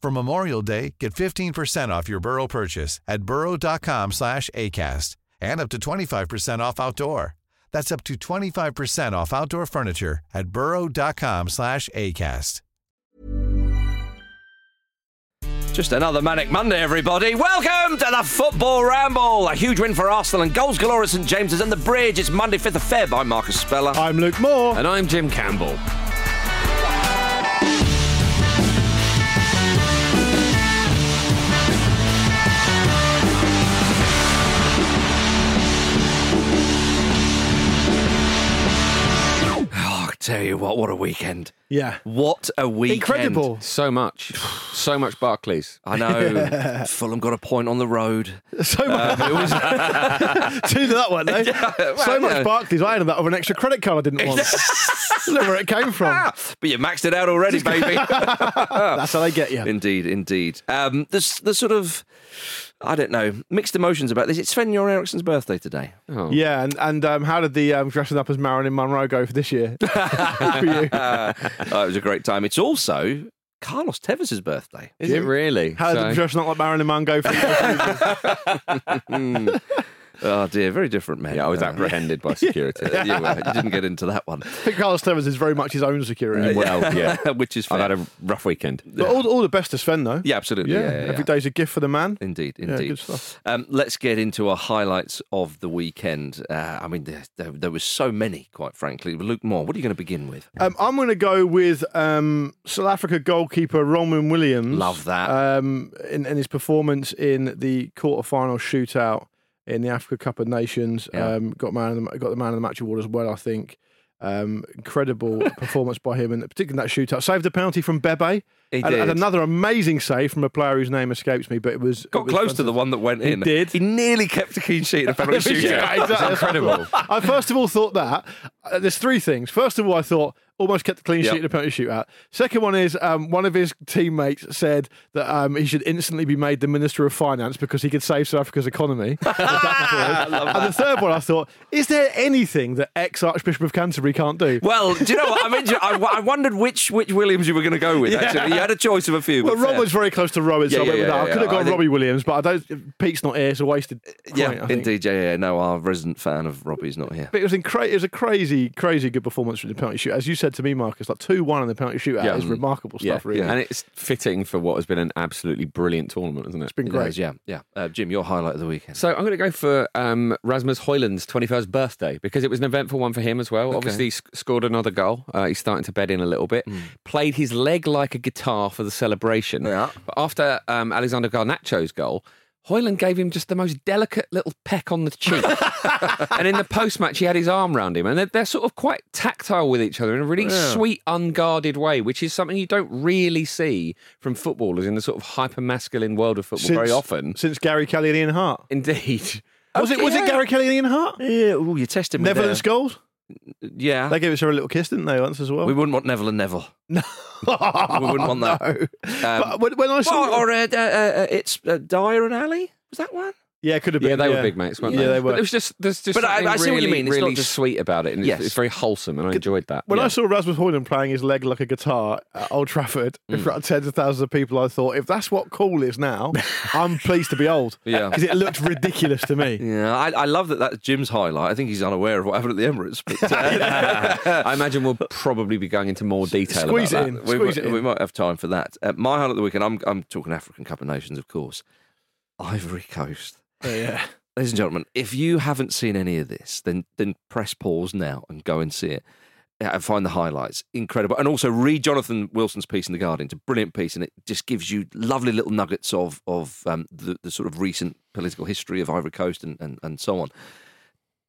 For Memorial Day, get 15% off your Burrow purchase at burrow.com slash ACAST and up to 25% off outdoor. That's up to 25% off outdoor furniture at burrow.com slash ACAST. Just another manic Monday, everybody. Welcome to the Football Ramble. A huge win for Arsenal and goals galore at St James's and the Bridge. It's Monday, 5th of Feb. I'm Marcus Speller. I'm Luke Moore. And I'm Jim Campbell. Tell you what, what a weekend. Yeah. What a weekend. Incredible. So much. So much Barclays. I know. Fulham got a point on the road. So much. it was two to that one, though. well, so much yeah. Barclays. I had that of an extra credit card I didn't want. I don't know where it came from. But you maxed it out already, baby. That's how they get you. Indeed, indeed. Um, there's the sort of, I don't know, mixed emotions about this. It's Sven Yor Eriksson's birthday today. Oh. Yeah, and, and um, how did the um, dressing up as Marilyn Monroe go for this year? For you. Uh, oh, it was a great time. It's also Carlos Tevez's birthday. Is it really? How did the dressing up like Marilyn Monroe go for you? Oh dear, very different man. Yeah, I was Uh, apprehended by security. you, were. you didn't get into that one. I think Carlos Tevez is very much his own security. well, yeah. Which is I've had a rough weekend. But all, all the best to Sven, though. Yeah, absolutely. Yeah, Yeah, yeah, every yeah. day's a gift for the man. Indeed, Yeah, indeed. good stuff. Um, let's get into our highlights of the weekend. Uh, I mean, there, there, there was so many, quite frankly. Luke Moore, what are you going to begin with? Um, I'm going to go with um, South Africa goalkeeper Ronwen Williams. Love that. Um, in, in his performance in the quarter-final shootout in the Africa Cup of Nations, Yeah. um, got man of the, got the man of the match award as well. I think. Um, incredible performance by him, and particularly in that shootout. Saved a penalty from Bebe. He and, and did. another amazing save from a player whose name escapes me, but it was Got it was close to the one that went He in. did. He nearly kept a clean sheet in a penalty shootout. Yeah, exactly. incredible. I first of all thought that uh, there's three things. First of all, I thought almost kept the clean Yep. sheet in a penalty shootout. Second one is um, one of his teammates said that um, he should instantly be made the minister of finance because he could save South Africa's economy. With that performance. and the third one, I thought, is there anything that ex Archbishop of Canterbury can't do? Well, do you know what? I mean, I, I wondered which which Williams you were going to go with. Actually, you had a choice of a few. Well, but Rob fair. was very close to Rowan, so Yeah, I went yeah, with that. yeah, I could have yeah. gone I think- Robbie Williams, but I don't. Pete's not here, it's a wasted. yeah, point, I think. indeed. Yeah, yeah. No, our resident fan of Robbie's not here. But it was, incra- it was a crazy, crazy good performance from the penalty shoot. As you said to me, Marcus, like 2 1 in the penalty shootout Yeah. is remarkable Yeah, stuff, really. and it's fitting for what has been an absolutely brilliant tournament, isn't it? It's been great. is, yeah, yeah. Uh, Jim, your highlight of the weekend. So I'm going to go for um, Rasmus Højlund's 21st birthday because it was an eventful one for him as well. Obviously, he sc- scored another goal. Uh, he's starting to bed in a little bit. Played his leg like a guitar for the celebration. Yeah. But after um, Alexander Garnacho's goal, Højlund gave him just the most delicate little peck on the cheek. and in the post match, he had his arm around him. And they're, they're sort of quite tactile with each other in a really sweet, unguarded way, which is something you don't really see from footballers in the sort of hyper masculine world of football very often. Since Gary Kelly and Ian Harte. Indeed. Was it was it Gary Kelly and Ian Harte? Yeah, ooh, you tested me Netherlands there. goals? Yeah. They gave us her a little kiss, didn't they, once as well? we wouldn't want Neville and Neville. No. We wouldn't want that. No. Um, but when, when I saw Well, or uh, uh, uh, it's uh, Dyer and Ali. Was that one? Yeah, it could have been. Yeah, they were big mates, weren't Yeah, they? they were. But it was just there's just But I- something I see what you mean. It's not really just- sweet about it, and Yes. it's, it's very wholesome, and I enjoyed that. When Yeah. I saw Rasmus Højlund playing his leg like a guitar at Old Trafford Mm. in front of tens of thousands of people, I thought, if that's what cool is now, I'm pleased to be old. Yeah. Because it looked ridiculous to me. Yeah, I, I love that. That's Jim's highlight. I think he's unaware of what happened at the Emirates. But, uh, I imagine we'll probably be going into more detail Squeeze about it that. in. we, Squeeze we- it in. we might have time for that. Uh, my highlight of the weekend. I'm I'm talking African Cup of Nations, of course. Ivory Coast. Oh, yeah. Ladies and gentlemen, if you haven't seen any of this, then then press pause now and go and see it. And find the highlights. Incredible. And also read Jonathan Wilson's piece in The Guardian. It's a brilliant piece and it just gives you lovely little nuggets of of um, the, the sort of recent political history of Ivory Coast and, and, and so on.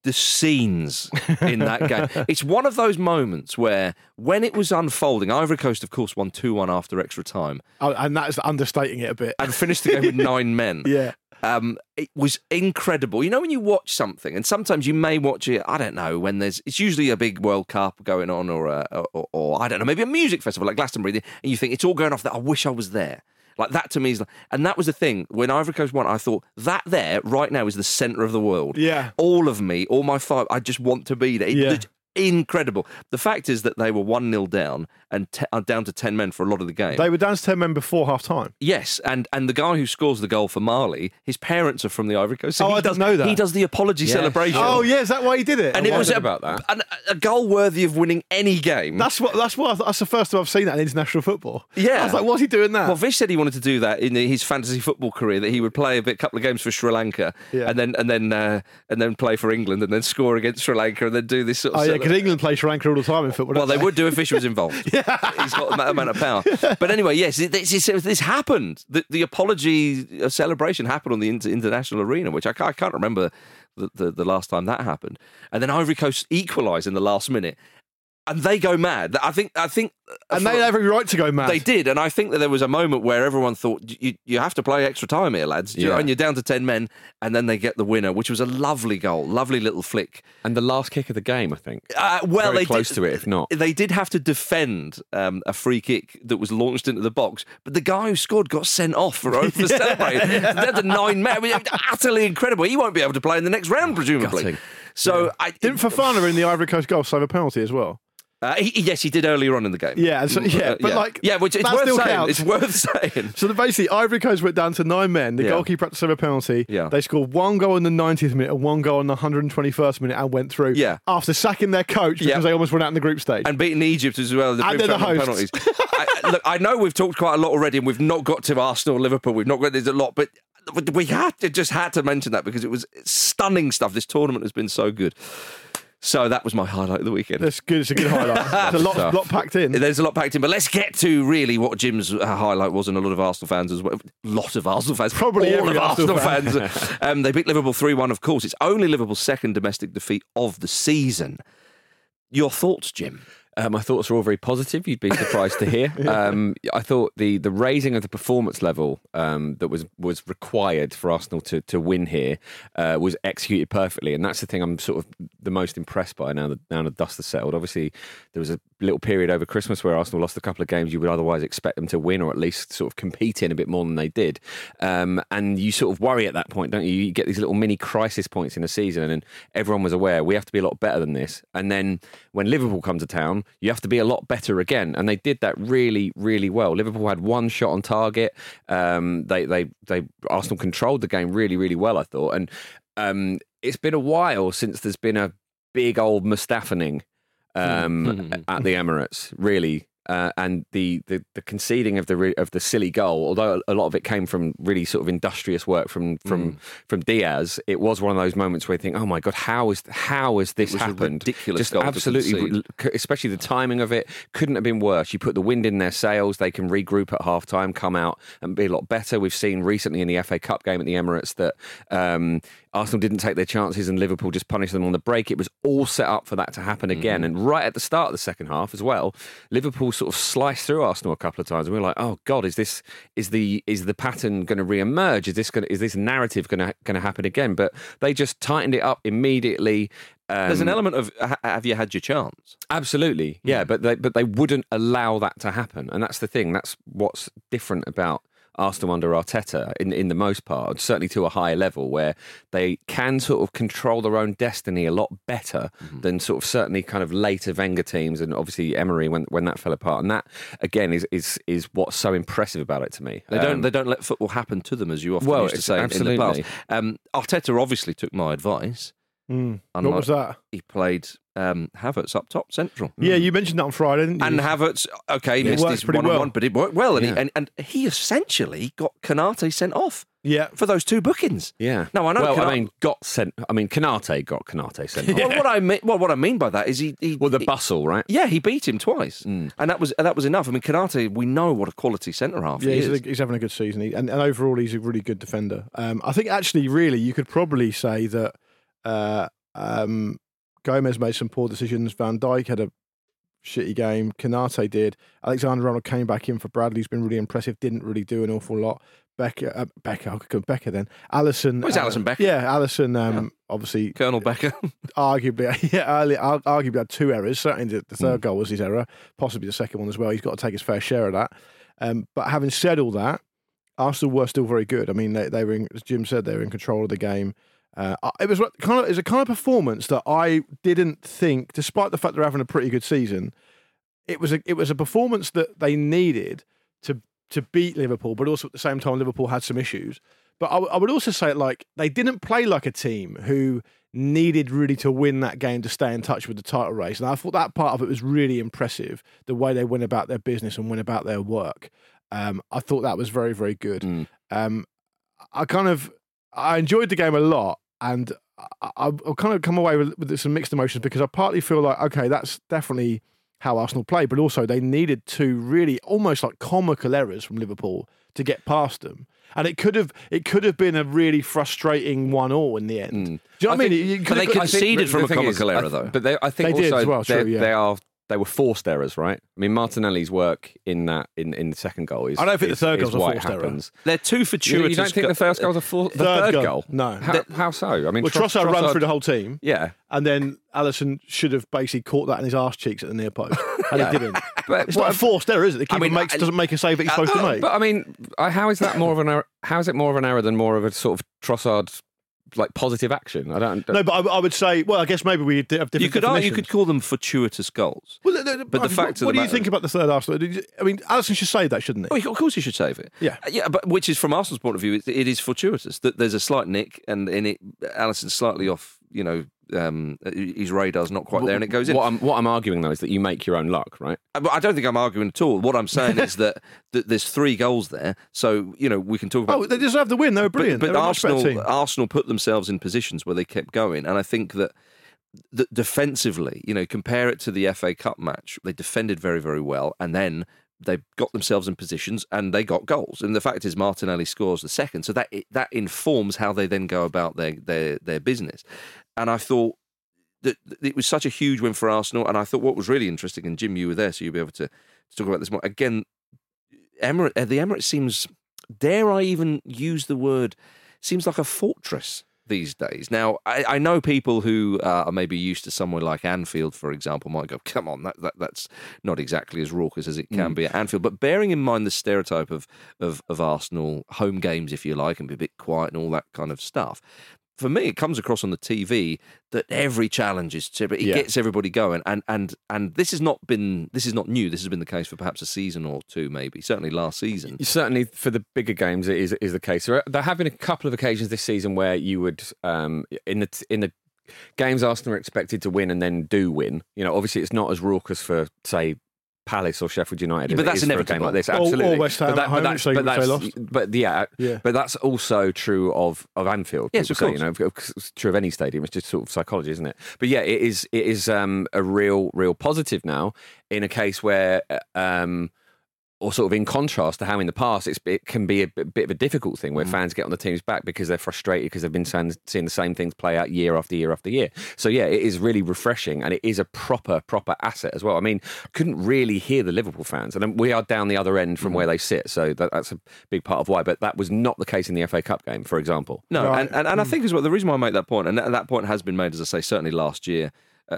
The scenes in that game. It's one of those moments where when it was unfolding, Ivory Coast, of course, won 2 1 after extra time Oh, and that's understating it a bit. and finished the game with nine men Yeah. Um, it was incredible. You know, when you watch something, and sometimes you may watch it, I don't know, when there's, it's usually a big World Cup going on, or, a, or, or I don't know, maybe a music festival like Glastonbury, and you think it's all going off that. I wish I was there. Like that to me is, like, and that was the thing. When Ivory Coast won, I thought that there right now is the centre of the world. Yeah. all of me, all my five, I just want to be there. It- Yeah. It's incredible. The fact is that they were one 0 down and te- uh, down to ten men for a lot of the game. They were down to 10 men before half time. Yes, and and the guy who scores the goal for Mali, his parents are from the Ivory Coast. So Oh, he I does, didn't know that. He does the apology Yeah. celebration. Oh, yeah. Is that why he did it? and it was a, about that. an- a goal worthy of winning any game. That's what. That's what. I thought- That's the first time I've seen that in international football. Yeah. I was like, what's he doing that? well, Vish said he wanted to do that in his fantasy football career. That he would play a bit, couple of games for Sri Lanka, Yeah. and then and then uh, and then play for England, and then score against Sri Lanka, and then do this sort of. oh yeah, because England play Sri Lanka all the time in football. Well, don't they would do if Fisher was involved. yeah. He's got that amount of power. But anyway, yes, this, this, this happened. The, the apology uh, celebration happened on the inter- international arena, which I can't, I can't remember the, the, the last time that happened. And then Ivory Coast equalised in the last minute. And they go mad. I think. I think. uh, And they have every right to go mad. they did, and I think that there was a moment where everyone thought you, you have to play extra time here, lads. Yeah. And you're down to ten men, and then they get the winner, which was a lovely goal, lovely little flick. And the last kick of the game, I think. Uh, well, Very they close did, to it, if not. They did have to defend um, a free kick that was launched into the box, but the guy who scored got sent off for, celebrating. Down to nine men, I mean, utterly incredible. He won't be able to play in the next round, presumably. Gutting. So I Didn't Fofana in the Ivory Coast goal save a penalty as well? Uh, he, yes, he did earlier on in the game. Yeah, so- mm, yeah, uh, but like, yeah, which it's worth still saying. counts. It's worth saying. So basically, Ivory Coast went down to nine men. The Yeah. goalkeeper had to save a penalty. Yeah. They scored one goal in the 90th minute and one goal in the 121st minute and went through. Yeah. After sacking their coach because Yeah. they almost went out in the group stage. and beating Egypt as well. The And they're the hosts. penalties. I, uh, look, I know we've talked quite a lot already, and we've not got to Arsenal, Liverpool. We've not got there's a lot, but we had to just had to mention that because it was stunning stuff. This tournament has been so good. So that was my highlight of the weekend. That's good. It's a good highlight. It's a lot, lot packed in. There's a lot packed in, but let's get to really what Jim's uh, highlight was, and a lot of Arsenal fans as well. A lot of Arsenal fans, Probably all of Arsenal, Arsenal fans. um, they beat Liverpool three-one. Of course, it's only Liverpool's second domestic defeat of the season. Your thoughts, Jim? Uh, my thoughts are all very positive. You'd be surprised to hear. Um, I thought the the raising of the performance level um, that was was required for Arsenal to to win here uh, was executed perfectly, and that's the thing I'm sort of the most impressed by now that now the dust has settled. Obviously, there was a little period over Christmas where Arsenal lost a couple of games you would otherwise expect them to win or at least sort of compete in a bit more than they did, um, and you sort of worry at that point, don't you? You get these little mini crisis points in a season, and everyone was aware we have to be a lot better than this. And then when Liverpool come to town, you have to be a lot better again, and they did that really, really well. Liverpool had one shot on target. Um, they, they, they, Arsenal controlled the game really, really well. I thought, and um, it's been a while since there's been a big old Mustafaning um, at the Emirates, really. Uh, and the, the the conceding of the re- of the silly goal, although a lot of it came from really sort of industrious work from from Mm. from Diaz, it was one of those moments where you think, oh my god, how is how has this happened? ridiculous Just absolutely, especially the timing of it couldn't have been worse. You put the wind in their sails, they can regroup at half time, come out and be a lot better. We've seen recently in the FA Cup game at the Emirates that um, Arsenal didn't take their chances and Liverpool just punished them on the break. It was all set up for that to happen again. And right at the start of the second half as well, Liverpool sort of sliced through Arsenal a couple of times. And we were like, oh God, is this is the is the pattern going to re-emerge? Is this going is this narrative going to going to happen again? But they just tightened it up immediately. There's an Um, element of have you had your chance? Absolutely, yeah, but they but they wouldn't allow that to happen, and that's the thing. That's what's different about Arsenal under Arteta, in in the most part, certainly to a higher level, where they can sort of control their own destiny a lot better than sort of certainly kind of later Wenger teams, and obviously Emery when when that fell apart, and that again is is is what's so impressive about it to me. They don't. Um, They don't let football happen to them, as you often Well, used to say in the past. Um, Arteta obviously took my advice. Mm. What was that? He played um, Havertz up top, central. Yeah, you mentioned that on Friday, didn't you? And Havertz, okay, It missed works his pretty one on well. one, but it worked well, and, Yeah. he, and and he essentially got Konaté sent off yeah, for those two bookings. yeah. No, I know. Well, Konaté- I mean, got sent. I mean, Konaté got Konaté sent. off. well, what I mean, well, what I mean by that is he, he Well, the he- bustle, right? Yeah, he beat him twice, Mm. and that was that was enough. I mean, Konaté, we know what a quality centre half yeah, he he's, is. he's having a good season, he, and, and overall, he's a really good defender. Um, I think actually, really, you could probably say that uh, um, Gomez made some poor decisions. Van Dijk had a shitty game. Konaté did. Alexander Arnold came back in for Bradley's been really impressive. Didn't really do an awful lot. Becker, uh, Becker, I could go Becker then. Alisson, Oh, it's Alisson Becker. Yeah, Alisson. Um, obviously, Colonel Becker. arguably, yeah, arguably had two errors. Certainly, the, third goal was his error, possibly the second one as well. He's got to take his fair share of that. Um, but having said all that, Arsenal were still very good. I mean, they, they were, in, as Jim said, they were in control of the game. Uh, it was kind of it was a kind of performance that I didn't think, despite the fact they're having a pretty good season, it was a it was a performance that they needed to to beat Liverpool, but also at the same time Liverpool had some issues. But I, w- I would also say like they didn't play like a team who needed really to win that game to stay in touch with the title race, and I thought that part of it was really impressive. The way they went about their business and went about their work, um, I thought that was very very good. Mm. Um, I kind of I enjoyed the game a lot, and I, I, I'll kind of come away with, with some mixed emotions because I partly feel like okay, that's definitely how Arsenal play, but also they needed two really almost like comical errors from Liverpool to get past them. And it could have it could have been a really frustrating one all in the end. Mm. Do you know what I, I mean? think- You- you but could they got- conceded the from a thing is, comical I error, th- though. But they, I think They did also as well, true, yeah. they are they were forced errors, right? I mean, Martinelli's work in that in, in the second goal is. I don't think the is- third is goal's a why it forced error. happens. They're two You, fortuitous. you don't think go- the first goal's a for, the Third third, goal. goal? No. How, how so? I mean, well, Tro- Trossard run through the whole team, Yeah, and then Alisson should have basically caught that in his arse cheeks at the near post, and he didn't. but It's what- not a forced error, is it? The keeper mean, makes, I- doesn't make a save that he's uh, supposed to uh, make. But I mean, how is that more of an error? How is it more of an error than more of a sort of Trossard like positive action? I don't. no, but I, I would say, well, I guess maybe we have different. you could argue, you could call them fortuitous goals. Well, the- the- But the I mean, fact what, what the do you think about the third Arsenal? Did you- I mean, Alisson should save that, shouldn't he? Oh, of course you should save it. Yeah. Uh, yeah, but which is from Arsenal's point of view, it, it is fortuitous that there's a slight nick, and in it, Alisson's slightly off. You know, um, his radar's not quite there, and it goes in. What I'm, what I'm arguing though is that you make your own luck, right? Uh, But I don't think I'm arguing at all. What I'm saying is that, that there's three goals there, so you know we can talk about. Oh, they deserve the win. They were brilliant. But, but were a much better Arsenal. Arsenal put themselves in positions where they kept going, and I think that, that defensively, you know, compare it to the FA Cup match, they defended very, very well, and then they got themselves in positions and they got goals. And the fact is, Martinelli scores the second, so that that informs how they then go about their their their business. And I thought that it was such a huge win for Arsenal, and I thought what was really interesting, and Jim, you were there, so you'll be able to, to talk about this more. Again, Emirate, uh, the Emirates seems, dare I even use the word, seems like a fortress these days. Now, I, I know people who uh, are maybe used to somewhere like Anfield, for example, might go, come on, that, that that's not exactly as raucous as it can be at Anfield. But bearing in mind the stereotype of, of, of Arsenal home games, if you like, and be a bit quiet and all that kind of stuff, for me, it comes across on the TV that every challenge is it Yeah. gets everybody going, and and and this has not been this is not new. This has been the case for perhaps a season or two, maybe certainly last season. Certainly for the bigger games, it is is the case. There, have been a couple of occasions this season where you would um, in the in the games Arsenal are expected to win and then do win. You know, obviously it's not as raucous for say Palace or Sheffield United. Yeah, but that's is for a game like this. Or- or West Ham but, at home, that's, so you but would that's, lost. but yeah, Yeah. but that's also true of, of Anfield. Yes, of say, You know, it's true of any stadium. It's just sort of psychology, isn't it? But yeah, it is. It is um, a real, real positive now in a case where. uh, Um, or sort of in contrast to how in the past it's, it can be a bit bit of a difficult thing Mm. where fans get on the team's back because they're frustrated because they've been seeing, seeing the same things play out year after year after year. So yeah, it is really refreshing and it is a proper proper asset as well. I mean, couldn't really hear the Liverpool fans, and we are down the other end Mm. from where they sit, so that, that's a big part of why. But that was not the case in the FA Cup game, for example. No, Right. and, and, and I think as well, the reason why I make that point, and that, that point has been made, as I say, certainly last year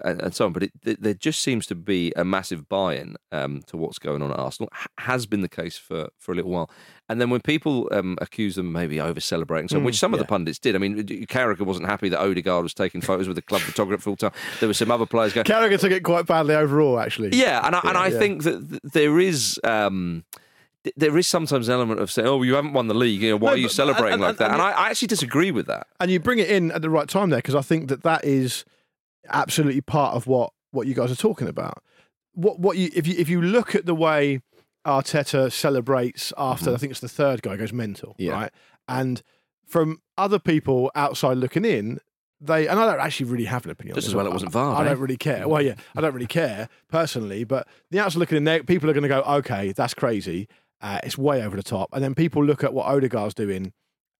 and, and so on, but it, th there just seems to be a massive buy in um, to what's going on at Arsenal. H- has been the case for, for a little while. And then when people um, accuse them maybe over celebrating, so which some of the pundits did. I mean, Carragher wasn't happy that Odegaard was taking photos with the club photographer full time. There were some other players going, Carragher took it quite badly overall, actually. yeah, and I, and I yeah. think that th- there is. Um, there is sometimes an element of saying, "Oh, you haven't won the league. You know, why No, are you but- celebrating and- like and- that?" and And I, I actually disagree with that. and you bring it in at the right time there because I think that that is absolutely part of what what you guys are talking about. What what you if you if you look at the way Arteta celebrates after mm-hmm. I think it's the third guy goes mental, Yeah. right? And from other people outside looking in, they and I don't actually really have an opinion. Just as well it wasn't Vardy. I don't eh? really care. Mm. Well, yeah, I don't really care personally, but the outside looking in there, people are going to go, okay, that's crazy. Uh, it's way over the top. And then people look at what Odegaard's doing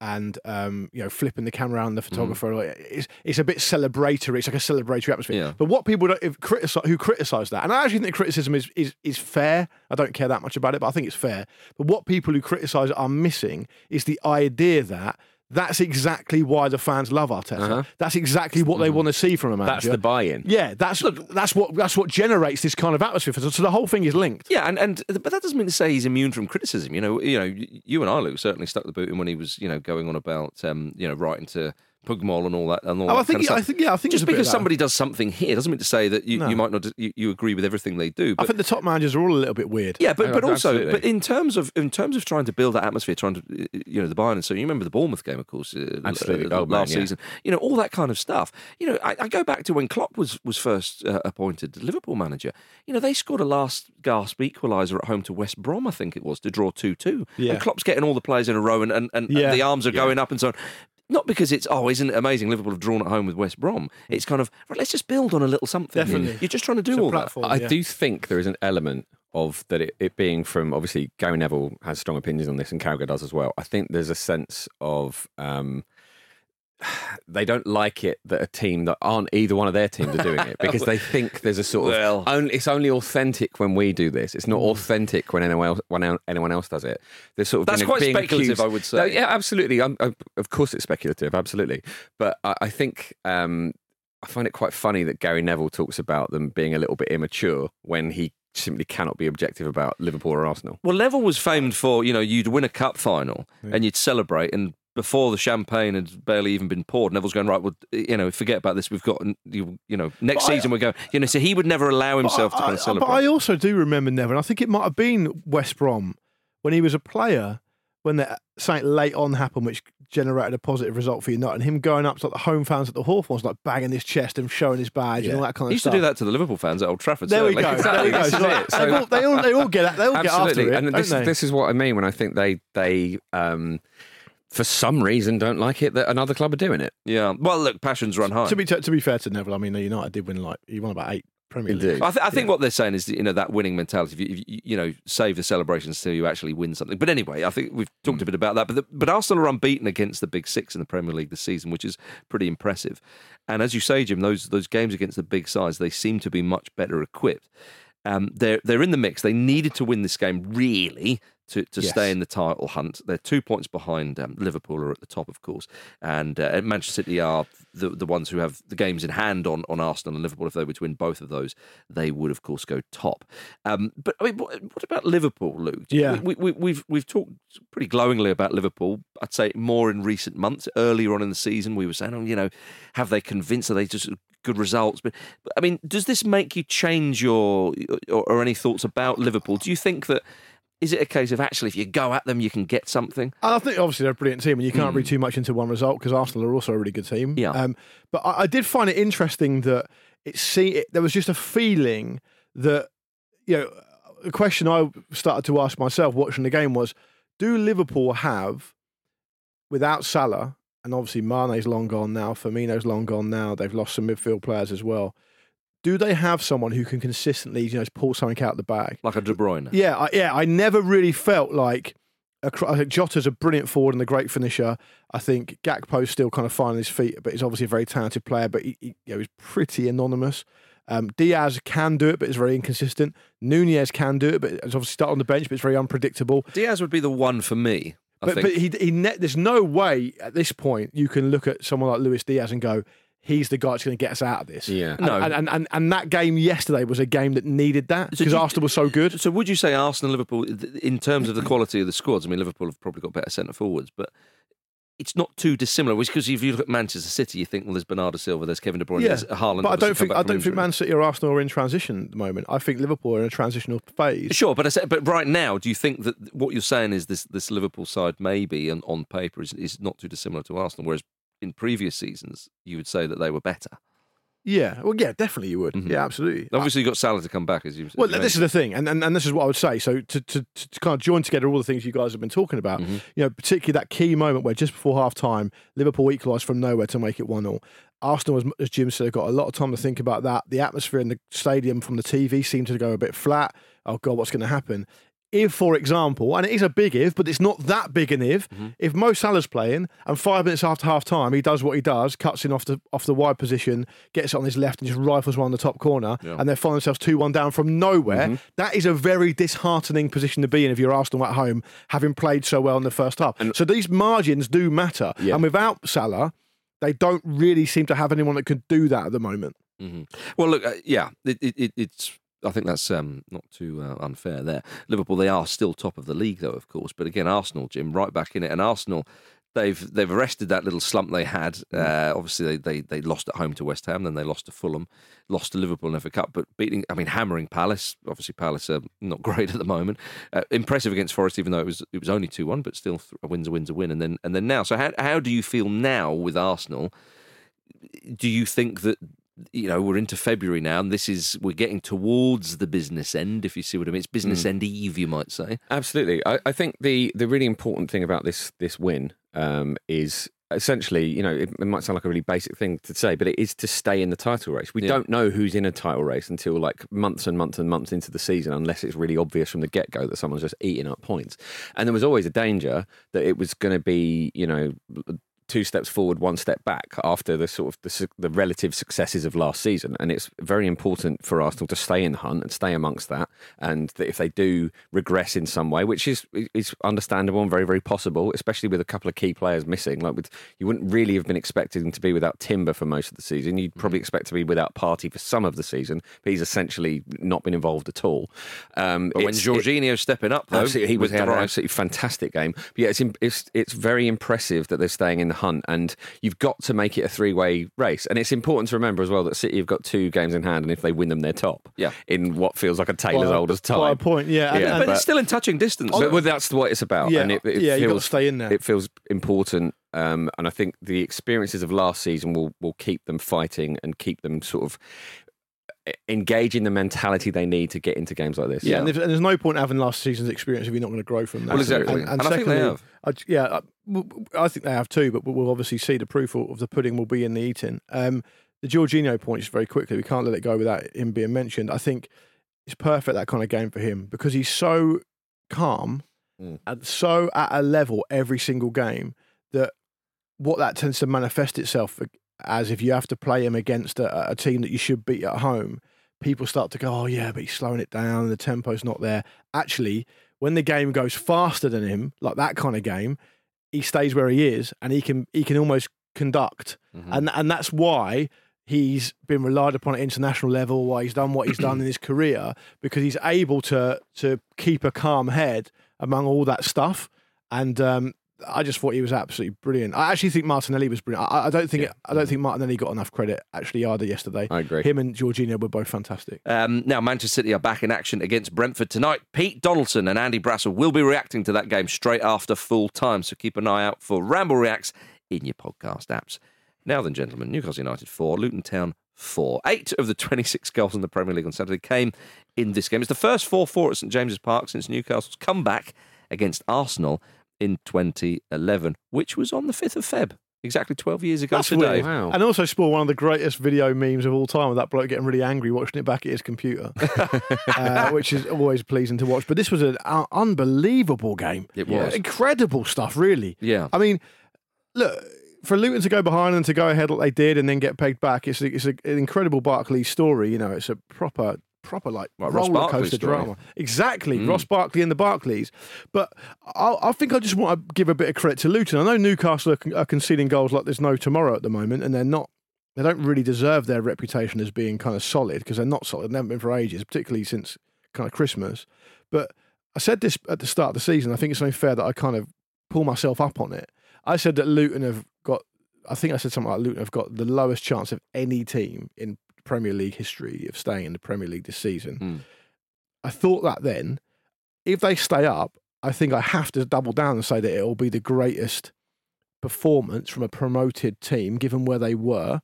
and um, you know flipping the camera around the photographer. like, It's it's a bit celebratory. It's like a celebratory atmosphere. Yeah. But what people criticize, who criticise that, and I actually think criticism is, is is fair. I don't care that much about it, but I think it's fair. But what people who criticise are missing is the idea that. That's exactly why the fans love Arteta. Uh-huh. That's exactly what they want to see from a manager. That's the buy-in. Yeah, that's Look, that's what that's what generates this kind of atmosphere. So so the whole thing is linked. Yeah, and, and but that doesn't mean to say he's immune from criticism. You know, you know, you and I, Luke, certainly stuck the boot in when he was, you know, going on about, um, you know, writing to PGMOL and all that. And all Oh, I that think kind of I think yeah, I think just there's a bit of because somebody does something here doesn't mean to say that you, No. you might not you, you agree with everything they do. I think the top managers are all a little bit weird. Yeah, but Oh, but also, absolutely. but in terms of in terms of trying to build that atmosphere, trying to uh, you know the Bayern. And so you remember the Bournemouth game, of course, uh, Absolutely. uh, Oh, man, last yeah. season. You know all that kind of stuff. You know, I, I go back to when Klopp was was first uh, appointed Liverpool manager. You know, they scored a last gasp equaliser at home to West Brom, I think it was, to draw two two. Yeah. And Klopp's getting all the players in a row, and and, and, and the arms are going up and so on. Not because it's oh, isn't it amazing? Liverpool have drawn at home with West Brom. It's kind of right, let's just build on a little something. Definitely. You're just trying to do It's a all that. platform. I yeah. do think there is an element of that it, it being from obviously Gary Neville has strong opinions on this and Carragher does as well. I think there's a sense of um, they don't like it that a team that aren't either one of their teams are doing it because they think there's a sort of Well- only, it's only authentic when we do this. It's not authentic when anyone else when anyone else does it. There's sort of That's quite being speculative, accused- I would say. No, yeah, absolutely. I'm, i of course, it's speculative, absolutely. But I, I think um, I find it quite funny that Gary Neville talks about them being a little bit immature when he simply cannot be objective about Liverpool or Arsenal. Well, Neville was famed for, you know, you'd win a cup final and you'd celebrate, and before the champagne had barely even been poured, Neville's going, right, well, you know, forget about this. We've got, you, you know, next But I- season we're going, you know, so he would never allow himself to kind of I- celebrate. But I also do remember Neville. and I think it might have been West Brom when he was a player when that something late on happened, which generated a positive result for United. And him going up to like, the home fans at the Hawthorns, like banging his chest and showing his badge and all that kind of he used stuff. to do that to the Liverpool fans at Old Trafford. There we certainly. go. There we go. So they, all, they all they all get they all get after it, and this, this is what I mean when I think they they um, for some reason don't like it that another club are doing it. Yeah. Well, look, passions run high. to be to be fair to Neville, I mean, United did win like he won about eight Premier League. Indeed. I, th- I think what they're saying is, you know, that winning mentality. If you, if you, you know, save the celebrations till you actually win something. But anyway, I think we've talked a bit about that. But the, but Arsenal are unbeaten against the big six in the Premier League this season, which is pretty impressive. And as you say, Jim, those those games against the big sides, they seem to be much better equipped. Um, they're they're in the mix. They needed to win this game really to, to Yes. stay in the title hunt. They're two points behind um, Liverpool are at the top, of course, and uh, Manchester City are the the ones who have the games in hand on, on Arsenal and Liverpool. If they were to win both of those, they would of course go top. Um, but I mean, what, what about Liverpool, Luke? Yeah. we, we, we've we've talked pretty glowingly about Liverpool. I'd say more in recent months. Earlier on in the season, we were saying, oh, you know, have they convinced? Are they just good results? But, but I mean, does this make you change your or, or any thoughts about Liverpool? Do you think that? Is it a case of actually, if you go at them, you can get something? And I think obviously they're a brilliant team, and you can't read too much into one result because Arsenal are also a really good team. Yeah. Um, but I, I did find it interesting that it see it, there was just a feeling that you know the question I started to ask myself watching the game was: Do Liverpool have, without Salah, and obviously Mane's long gone now, Firmino's long gone now. They've lost some midfield players as well. Do they have someone who can consistently, you know, pull something out of the bag? Like a De Bruyne. Yeah, I, yeah. I never really felt like. A, I think Jota's a brilliant forward and a great finisher. I think Gakpo's still kind of finding his feet, but he's obviously a very talented player. But he, he you know, he's pretty anonymous. Um, Diaz can do it, but it's very inconsistent. Nunez can do it, but it's obviously start on the bench, but it's very unpredictable. Diaz would be the one for me. I But think. but he, he ne- there's no way at this point you can look at someone like Luis Diaz and go, he's the guy that's going to get us out of this. Yeah. And, No. and, and, and, and that game yesterday was a game that needed that because do you- Arsenal was so good. So would you say Arsenal, and Liverpool, in terms of the quality of the squads? I mean, Liverpool have probably got better centre forwards, but it's not too dissimilar. Because if you look at Manchester City, you think, well, there's Bernardo Silva, there's Kevin De Bruyne, there's Haaland. but I don't think back I don't think injury. Man City or Arsenal are in transition at the moment. I think Liverpool are in a transitional phase. Sure, but I said, but right now, do you think that what you're saying is this this Liverpool side maybe and on paper is, is not too dissimilar to Arsenal, whereas in previous seasons you would say that they were better. Yeah, well, yeah, definitely you would. Mhm. Yeah, absolutely. Obviously, you got Salah to come back as you. as Well, you this is the thing, and, and and this is what I would say. So to, to to kind of join together all the things you guys have been talking about, Mm-hmm. you know, particularly that key moment where just before half time, Liverpool equalised from nowhere to make it one 0 Arsenal, as, as Jim said, got a lot of time to think about that. The atmosphere in the stadium from the TV seemed to go a bit flat. Oh God, what's going to happen? If, for example, and it is a big if, but it's not that big an if. Mm-hmm. If Mo Salah's playing and five minutes after half time he does what he does, cuts in off the off the wide position, gets it on his left and just rifles one on the top corner, Yeah. and they find themselves two one down from nowhere. that is a very disheartening position to be in if you're Arsenal at home, having played so well in the first half. so these margins do matter, Yeah. and without Salah, they don't really seem to have anyone that could do that at the moment. Mhm. Well, look, uh, yeah, it, it, it's. I think that's um, not too uh, unfair there. Liverpool, they are still top of the league, though, of course. But again, Arsenal, Jim, right back in it, and Arsenal, they've they've arrested that little slump they had. Uh, obviously, they, they they lost at home to West Ham, then they lost to Fulham, lost to Liverpool in FA Cup, but beating, I mean, hammering Palace. Obviously, Palace are not great at the moment. Uh, impressive against Forest, even though it was it was only two one, but still th- a win's a win's a win. And then and then now, so how how do you feel now with Arsenal? do you think that you know we're into February now, and this is we're getting towards the business end, if you see what I mean? It's business end eve, you might say. Absolutely. I, I think the the really important thing about this this win um, is essentially, you know, it, it might sound like a really basic thing to say, but it is to stay in the title race. We Yeah. don't know who's in a title race until like months and months and months into the season, unless it's really obvious from the get go that someone's just eating up points. And there was always a danger that it was going to be, you know. Two steps forward, one step back after the sort of the, the relative successes of last season, and it's very important for Arsenal to stay in the hunt and stay amongst that. And that if they do regress in some way, which is is understandable and very very possible, especially with a couple of key players missing, like with you wouldn't really have been expecting to be without Timber for most of the season. You'd probably expect to be without Partey for some of the season, but he's essentially not been involved at all. Um, But when it- Jorginho's stepping up, though, he was an absolutely fantastic game. But yeah, it's, it's it's very impressive that they're staying in the hunt, and you've got to make it a three way race. And it's important to remember as well that City have got two games in hand, and if they win them, they're top. Yeah. in what feels like a tailor's old as time. by a point, yeah. Yeah, and- but, but- it's still in touching distance. But, well, that's what it's about. Yeah, and it, it yeah, you feels, gotta stay in there. It feels important, um, and I think the experiences of last season will will keep them fighting and keep them sort of engaging the mentality they need to get into games like this. Yeah, And, if, and there's no point having last season's experience if you're not going to grow from that. Well, exactly. And, And I think they secondly, have. I, yeah, I, w- w- I think they have too. But we'll obviously see the proof of the pudding will be in the eating. Um, the Jorginho point just very quickly. We can't let it go without him being mentioned. I think it's perfect that kind of game for him because he's so calm Mm. and so at a level every single game that what that tends to manifest itself as if you have to play him against a, a team that you should beat at home, people start to go, oh yeah, but he's slowing it down, the tempo's not there. Actually, when the game goes faster than him, like that kind of game, he stays where he is and he can he can almost conduct, Mm-hmm. and and that's why he's been relied upon at international level. Why he's done what he's done in his career because he's able to to keep a calm head among all that stuff. And um, I just thought he was absolutely brilliant. I actually think Martinelli was brilliant. I, I don't think I don't think Martinelli got enough credit actually either yesterday. I agree. Him and Jorginho were both fantastic. Um, now, Manchester City are back in action against Brentford tonight. Pete Donaldson and Andy Brassell will be reacting to that game straight after full time, so keep an eye out for Ramble Reacts in your podcast apps. Now then, gentlemen, Newcastle United 4, Luton Town four. Eight of the 26 goals in the Premier League on Saturday came in this game. It's the first 4 4 at St James's Park since Newcastle's comeback against Arsenal in 2011, which was on the 5th of Feb. Exactly 12 years ago That's today. weird. Wow. And also spawned one of the greatest video memes of all time with that bloke getting really angry watching it back at his computer, uh, which is always pleasing to watch. But this was an uh, unbelievable game. It was. Incredible stuff, really. Yeah. I mean, look, for Luton to go behind and to go ahead like they did and then get pegged back, it's, a, it's a, an incredible Barclays story. You know, it's a proper, proper like Well, roller coaster drama. Exactly, Mm. Ross Barkley and the Barclays. But I, I think I just want to give a bit of credit to Luton. I know Newcastle are, are conceding goals like there's no tomorrow at the moment, and they're not. They don't really deserve their reputation as being kind of solid because they're not solid. They haven't been for ages, particularly since kind of Christmas. But I said this at the start of the season. I think it's only fair that I kind of pull myself up on it. I said that Luton have got. I think I said something like Luton have got the lowest chance of any team in Premier League history of staying in the Premier League this season. Mm. I thought that then, if they stay up, I think I have to double down and say that it will be the greatest performance from a promoted team, given where they were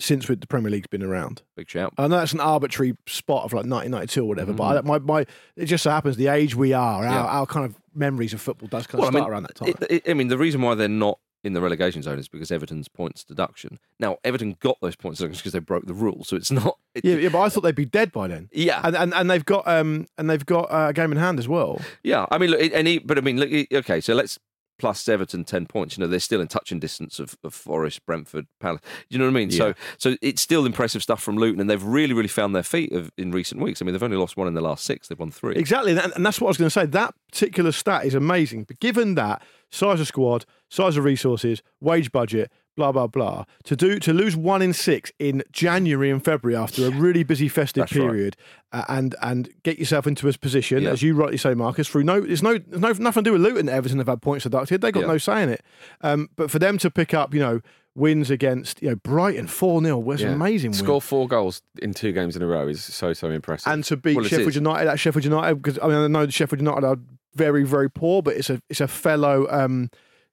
since the Premier League's been around. Big shout. I know that's an arbitrary spot of like 1992 or whatever, but Mm-hmm. I, my, my, it just so happens the age we are, Yeah. our, our kind of memories of football does kind of Well, I start mean, around that time. It, it, I mean, the reason why they're not in the relegation zone is because Everton's points deduction. Now, Everton got those points deductions because they broke the rules, so it's not. it- yeah, yeah, but I thought they'd be dead by then. yeah, And, and and they've got um and they've got uh, a game in hand as well. yeah. I mean, look, any, but I mean, look, okay. So let's plus Everton ten points. You know, they're still in touching distance of, of Forest, Brentford, Palace. You know what I mean? So, so it's still impressive stuff from Luton, and they've really, really found their feet of, in recent weeks. I mean, they've only lost one in the last six. They've won three. Exactly, and, and that's what I was going to say. That particular stat is amazing. But given that size of squad, size of resources, wage budget, blah blah blah, to do to lose one in six in January and February after a really busy festive That's right. period, uh, and and get yourself into a position, Yeah. as you rightly say, Marcus, through no, there's no, there's no nothing to do with Luton. Everton have had points deducted. They got Yeah. no say in it. Um, but for them to pick up, you know. Wins against you know Brighton four 0 was Yeah. an amazing win. Score four goals in two games in a row is so so impressive. and to beat Well, Sheffield. United at Sheffield United because I mean I know Sheffield United are very very poor, but it's a it's a fellow um,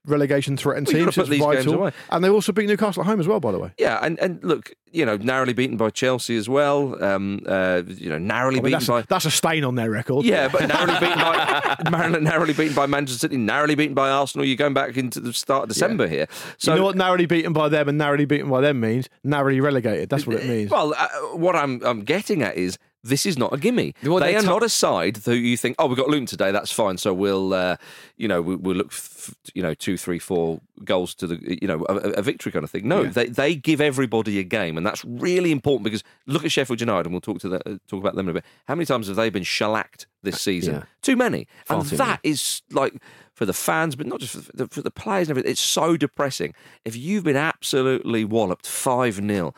relegation threatened Well, you've team. gotta So put it's vital, and they also beat Newcastle at home as well. By the way, Yeah, and, and look, you know, narrowly beaten by Chelsea as well. Um, uh, you know, narrowly I mean, beaten that's, by a, that's a stain on their record. Yeah, but narrowly beaten by narrowly, narrowly beaten by Manchester City, narrowly beaten by Arsenal. You're going back into the start of December here. So you know what narrowly beaten by them and narrowly beaten by them means? Narrowly relegated. That's what it means. Well, uh, what I'm I'm getting at is this is not a gimme. Well, they are top- not a side that you think, oh, we've got Luton today, that's fine. So we'll, uh, you know, we, we'll look, f- you know, two, three, four goals to the, you know, a, a victory kind of thing. No, they they give everybody a game, and that's really important because look at Sheffield United, and we'll talk to the, uh, talk about them in a bit. How many times have they been shellacked this season? Yeah. Too many, Far and too that is like for the fans, but not just for the, for the players and everything. It's so depressing. If you've been absolutely walloped five 0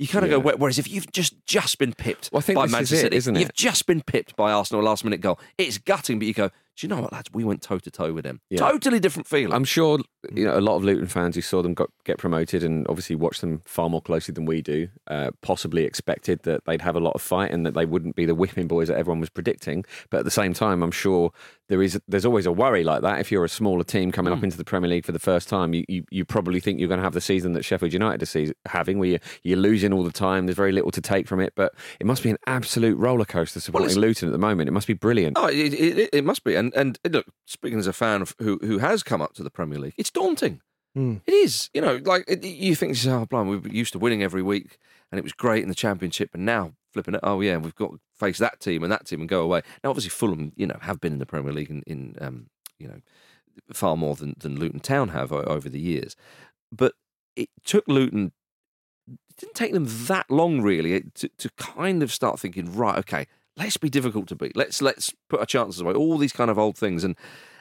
you kind of Yeah. go. Whereas if you've just just been pipped Well, by this is Manchester it, City, isn't it? you've just been pipped by Arsenal last minute goal. It's gutting, but you go. Do you know what, lads? We went toe to toe with them. Yeah. Totally different feeling. I'm sure you know a lot of Luton fans who saw them got, get promoted and obviously watched them far more closely than we do. Uh, possibly expected that they'd have a lot of fight and that they wouldn't be the whipping boys that everyone was predicting. But at the same time, I'm sure there is there's always a worry like that. If you're a smaller team coming Hmm. up into the Premier League for the first time, you, you, you probably think you're going to have the season that Sheffield United are see- having, where you're, you're losing all the time. There's very little to take from it, but it must be an absolute roller coaster supporting it's- Luton at the moment. It must be brilliant. Oh, it, it, it must be. And and look, speaking as a fan of who who has come up to the Premier League, it's daunting. Hmm. It is. You know, like it, you think, oh, blimey, we're used to winning every week, and it was great in the Championship, and now flipping it, oh yeah, we've got to face that team and that team and go away. Now, obviously, Fulham, you know, have been in the Premier League in, in um, you know, far more than than Luton Town have over the years, but it took Luton. It didn't take them that long, really, to, to kind of start thinking, right, okay, let's be difficult to beat. Let's let's put our chances away. All these kind of old things, and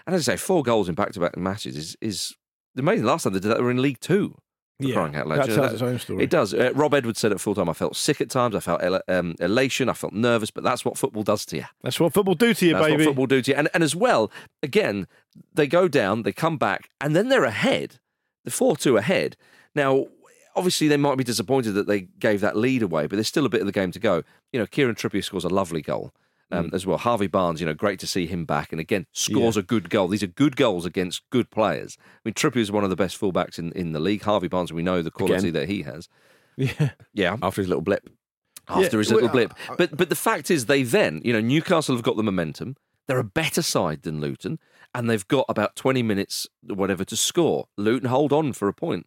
and as I say, four goals in back to back matches is is amazing. Last time they did that, they were in League Two. Yeah, crying out loud. that tells its own story. It does. Uh, Rob Edwards said at full time, I felt sick at times. I felt ele- um, elation. I felt nervous, but that's what football does to you. That's what football do to you, That's baby. what football do to you. And, and as well, again, they go down, they come back, and then they're ahead. They're 4 2 ahead. Now, obviously, they might be disappointed that they gave that lead away, but there's still a bit of the game to go. You know, Kieran Trippier scores a lovely goal. Um, As well, Harvey Barnes, you know, great to see him back, and again scores a good goal. These are good goals against good players. I mean, Trippier is one of the best fullbacks in, in the league. Harvey Barnes, we know the quality Again. that he has. Yeah. Yeah, after his little blip. after Yeah, his little well, blip. I- I- But but the fact is, they then, you know, Newcastle have got the momentum. They're a better side than Luton, and they've got about twenty minutes, whatever, to score. Luton hold on for a point.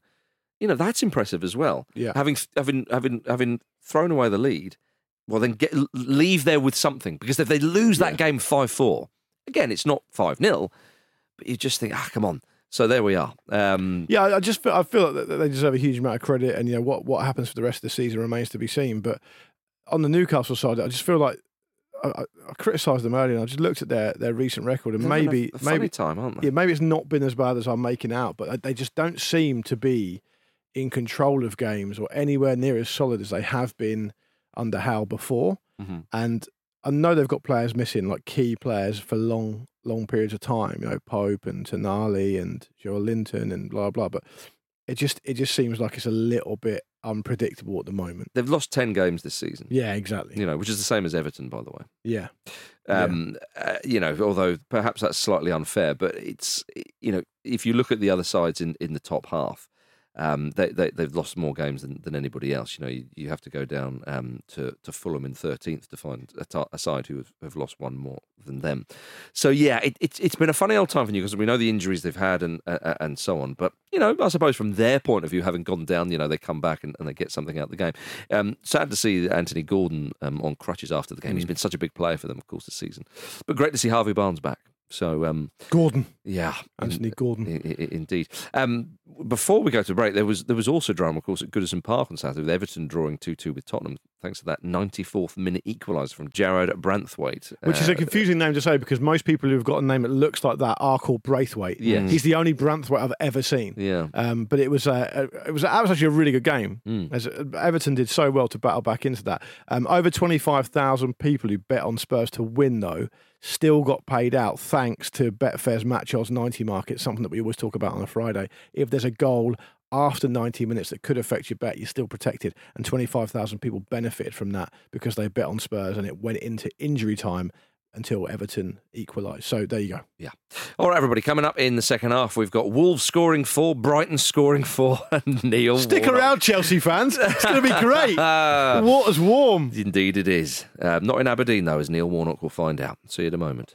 You know, that's impressive as well. Yeah. having having having having thrown away the lead, well, then get leave there with something because if they lose that game five four, again, it's not five 0 but you just think, ah, come on. So there we are. Um, Yeah, I- just feel, I feel that they deserve a huge amount of credit, and you know what what happens for the rest of the season remains to be seen. But on the Newcastle side, I just feel like I, I, criticised them earlier, and I just looked at their, their recent record, and they're a- maybe a funny maybe time, aren't they? yeah, maybe it's not been as bad as I'm making out, but they just don't seem to be in control of games or anywhere near as solid as they have been under Howe before. Mhm. And I know they've got players missing, like key players for long, long periods of time. You know, Pope and Tonali and Joelinton and blah blah. But it just it just seems like it's a little bit unpredictable at the moment. They've lost ten games this season. Yeah, exactly. You know, which is the same as Everton, by the way. Yeah, Yeah. Um, uh, you know, although perhaps that's slightly unfair, but it's you know, if you look at the other sides in, in the top half, um, they, they they've lost more games than, than anybody else. You know, you, you have to go down um, to to Fulham in thirteenth to find a, side who have, have lost one more than them. So yeah, it, it's it's been a funny old time for Newcastle. We know the injuries they've had and uh, and so on, but you know, I suppose from their point of view, having gone down, you know, they come back and, and they get something out of the game. Um, sad to see Anthony Gordon um, on crutches after the game. He's been such a big player for them, of course, this season. But great to see Harvey Barnes back. So um, Gordon, yeah, Anthony Gordon. Indeed. Um, before we go to break, there was there was also drama, of course, at Goodison Park on Saturday with Everton drawing two two with Tottenham, thanks to that ninety fourth minute equaliser from Jarrad Branthwaite, Which is a Uh, confusing name to say because most people who've got a name that looks like that are called Braithwaite. Yes. He's the only Branthwaite I've ever seen. yeah. Um, but it was uh, it was that was actually a really good game. Mm. As uh, Everton did so well to battle back into that. Um, over twenty five thousand people who bet on Spurs to win though still got paid out thanks to Betfair's match odds ninety market. Something that we always talk about on a Friday. If there's a goal after 90 minutes that could affect your bet, you're still protected. And 25,000 people benefited from that because they bet on Spurs and it went into injury time until Everton equalised. So there you go. Yeah. All right, everybody. Coming up in the second half, we've got Wolves scoring four, Brighton scoring four, and Neil. Stick Warnock. around, Chelsea fans. It's going to be great. the water's warm. Indeed, it is. Um, not in Aberdeen, though, as Neil Warnock will find out. See you in a moment.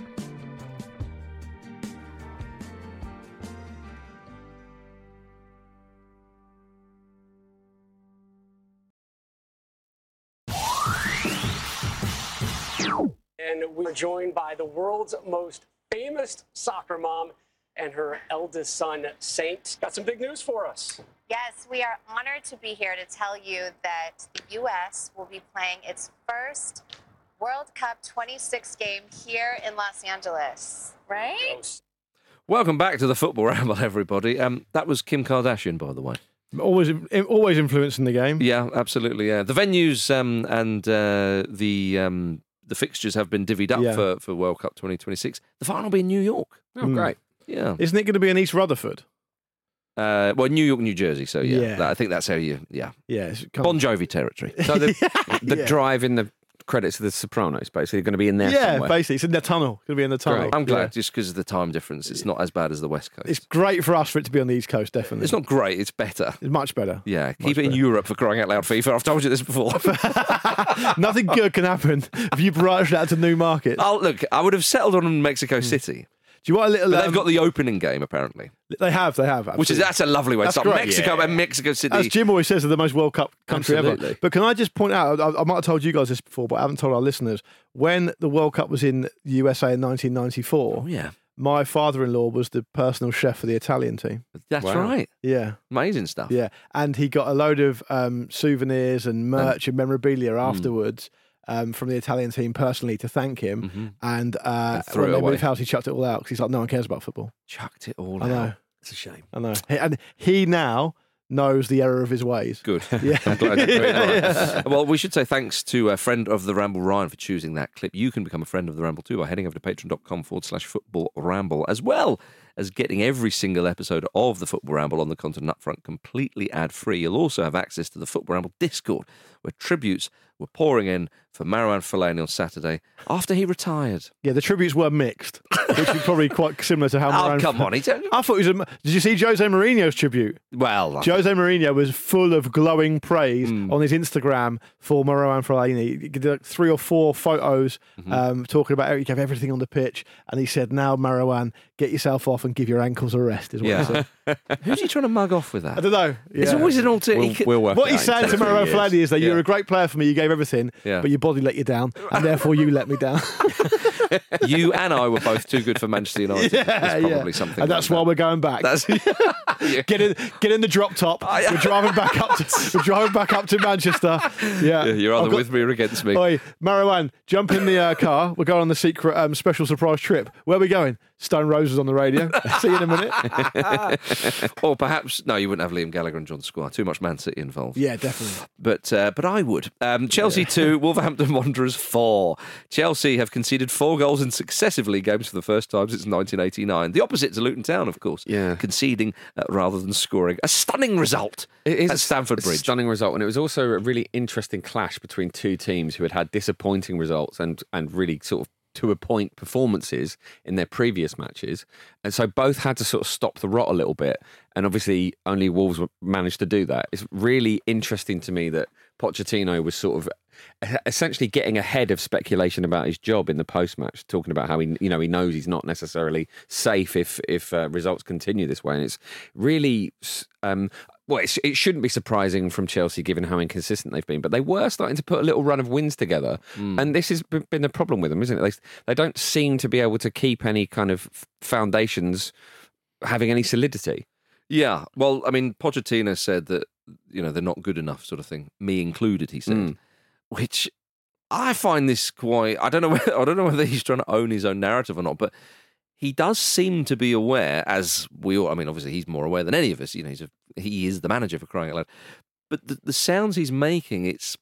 And we're joined by the world's most famous soccer mom and her eldest son, Saint. Got some big news for us. Yes, we are honored to be here to tell you that the U.S. will be playing its first World Cup 26 game here in Los Angeles. Right? Welcome back to the Football Ramble, everybody. Um, that was Kim Kardashian, by the way. Always, always influencing the game. Yeah, absolutely. Yeah, the venues um, and uh, the um, the fixtures have been divvied up Yeah. for, for World Cup 2026. The final will be in New York. Oh, great. Yeah. Isn't it going to be in East Rutherford? Uh, well, New York, New Jersey. So yeah, Yeah. that- I think that's how you. Yeah, Yeah. Bon Jovi territory. So the, the Yeah. drive in the credits of The Sopranos, basically, going to be in there yeah, somewhere. basically, it's in the tunnel. It's going to be in the tunnel. I'm glad Yeah. just because of the time difference. It's not as bad as the West Coast. It's great for us for it to be on the East Coast, definitely. It's not great. It's better. It's much better. Yeah, keep Much it in. Europe for crying out loud, FIFA. I've told you this before. Nothing good can happen if you branch out to new markets. oh, look, I would have settled on Mexico hmm. City, Do you want a little? but um, they've got the opening game apparently, They have. They have. which is that's a lovely way to That's start. great. Mexico Yeah. and Mexico City. As Jim always says, they're the most World Cup country Absolutely. ever. But can I just point out, I, I might have told you guys this before, but I haven't told our listeners, when the World Cup was in the USA in 1994, oh yeah, my father in law was the personal chef for the Italian team. that's Wow. right. Yeah. Amazing stuff. Yeah. And he got a load of um, souvenirs and merch and memorabilia afterwards. Um, from the Italian team personally to thank him, and uh, And threw when they away. moved house, he chucked it all out because he's like, no one cares about football. Chucked it all out. I know. It's a shame. I know, and he now knows the error of his ways. Good. Yeah. I'm glad Yeah. Well, we should say thanks to a friend of the Ramble, Ryan, for choosing that clip. You can become a friend of the Ramble too by heading over to patreon.com forward slash football ramble, as well as getting every single episode of the Football Ramble on the content upfront completely ad free. You'll also have access to the Football Ramble Discord, where tributes were pouring in for Marouane Fellaini on Saturday after he retired. Yeah, the tributes were mixed, which is probably quite similar to how. Marouane Oh, Moran- come on. He don't- I thought it was. A, did you see Jose Mourinho's tribute? Well, Jose Mourinho was full of glowing praise Hmm. on his Instagram for Marouane Fellaini. He did like three or four photos Mm-hmm. um, talking about how he gave everything on the pitch, and he said, "Now, Marouane, get yourself off and give your ankles a rest." Is what he said. Who's he trying to mug off with that? I don't know. It's always an alter. We'll, we'll work What it he's saying to two, three Marouane. Fellaini is that Yeah. you're a great player for me. You gave everything, Yeah. but your body let you down, and therefore you let me down. you and I were both too good for Manchester United. yeah, It's probably yeah. something. And that's like why that. we're going back. That's get in, get in the drop top. we're driving back up. To, we're driving back up to Manchester. Yeah, Yeah, you're either got- with me or against me. Oi, Marijuana, jump in the uh, car. We're going on the secret um, special surprise trip. Where are we going? Stone Roses on the radio. See you in a minute. or perhaps no, you wouldn't have Liam Gallagher and John Squire. Too much Man City involved. Yeah, definitely. But uh, but I would. Um, Chelsea two, Wolverhampton Wanderers four. Chelsea have conceded four goals in successive league games for the first time since 1989. The opposite to Luton Town, of course. Yeah. conceding uh, rather than scoring. A stunning result It is at Stamford a Bridge. stunning result, and it was also a really interesting clash between two teams who had had disappointing results and and really sort of to a point performances in their previous matches, and so both had to sort of stop the rot a little bit. And obviously, only Wolves managed to do that. It's really interesting to me that Pochettino was sort of essentially getting ahead of speculation about his job in the post match, talking about how he you know he knows he's not necessarily safe if if uh, results continue this way, and it's really. Um, well, it's, it shouldn't be surprising from Chelsea given how inconsistent they've been, but they were starting to put a little run of wins together, and this has been the problem with them, isn't it? They, they don't seem to be able to keep any kind of foundations having any solidity. Yeah. Well, I mean, Pochettino said that you know they're not good enough, sort of thing. Me included, he said, Mm. which I find this quite. I don't know. Whether, I don't know whether he's trying to own his own narrative or not, but he does seem to be aware, as we all. I mean, obviously, he's more aware than any of us. You know, he's a, he is the manager for crying out loud. But the, the sounds he's making, it's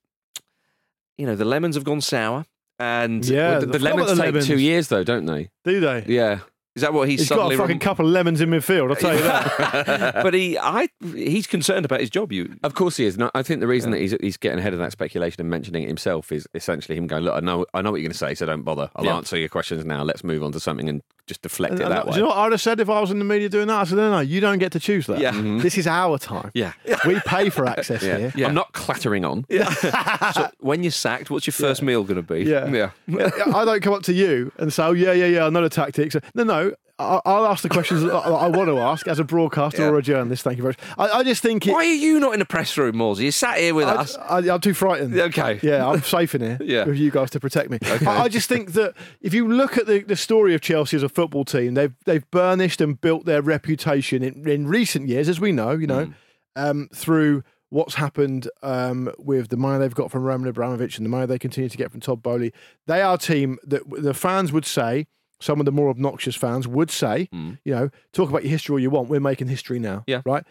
you know, the lemons have gone sour, and Yeah, Well, the, the lemons the take lemons. two years, though, don't they? Do they? Yeah. is that what he's, He's got a fucking rem- couple of lemons in midfield. I'll tell you that. but he, I, he's concerned about his job. You, Of course he is. No, I think the reason that he's, he's getting ahead of that speculation and mentioning it himself is essentially him going, "Look, I know, I know what you're going to say, so don't bother. I'll Yeah. answer your questions now. Let's move on to something and just deflect it And- that and way." Do you know what I'd have said if I was in the media doing that? I said, no, no, you don't get to choose that. Yeah. Mhm. This is our time. yeah. We pay for access yeah. here. Yeah. I'm not clattering on. so when you're sacked, what's your first meal going to be? Yeah. yeah. I don't come up to you and say, oh, yeah, yeah, yeah, I know the tactics. No, no, I- I'll ask the questions I I want to ask as a broadcaster or a journalist. Thank you very much. I, I just think it, Why are you not in the press room, Morsey? You sat here with I, us. I, I'm too frightened. Okay. Yeah, I'm safe in here Yeah. with you guys to protect me. I, I just think that if you look at the, the story of Chelsea as a football team, they've they've burnished and built their reputation in, in recent years, as we know, you know, um, through what's happened um, with the money they've got from Roman Abramovich and the money they continue to get from Todd Boehly. They are a team that the fans would say, some of the more obnoxious fans would say, mm. you know, talk about your history all you want. We're making history now. Yeah. Right?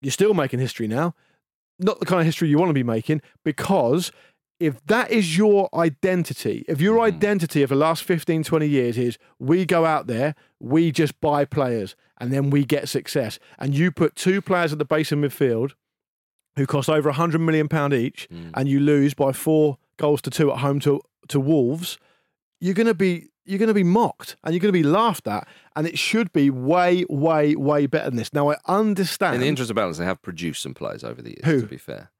You're still making history now. Not the kind of history you want to be making because if that is your identity, if your mm-hmm. identity of the last 15, 20 years is we go out there, we just buy players and then we get success, and you put two players at the base of midfield who cost over 100 million pound each mm. and you lose by four goals to two at home to, to Wolves, you're going to be you're going to be mocked and you're going to be laughed at and it should be way way way better than this. Now I understand In the interest of balance, they have produced some players over the years. Who? To be fair,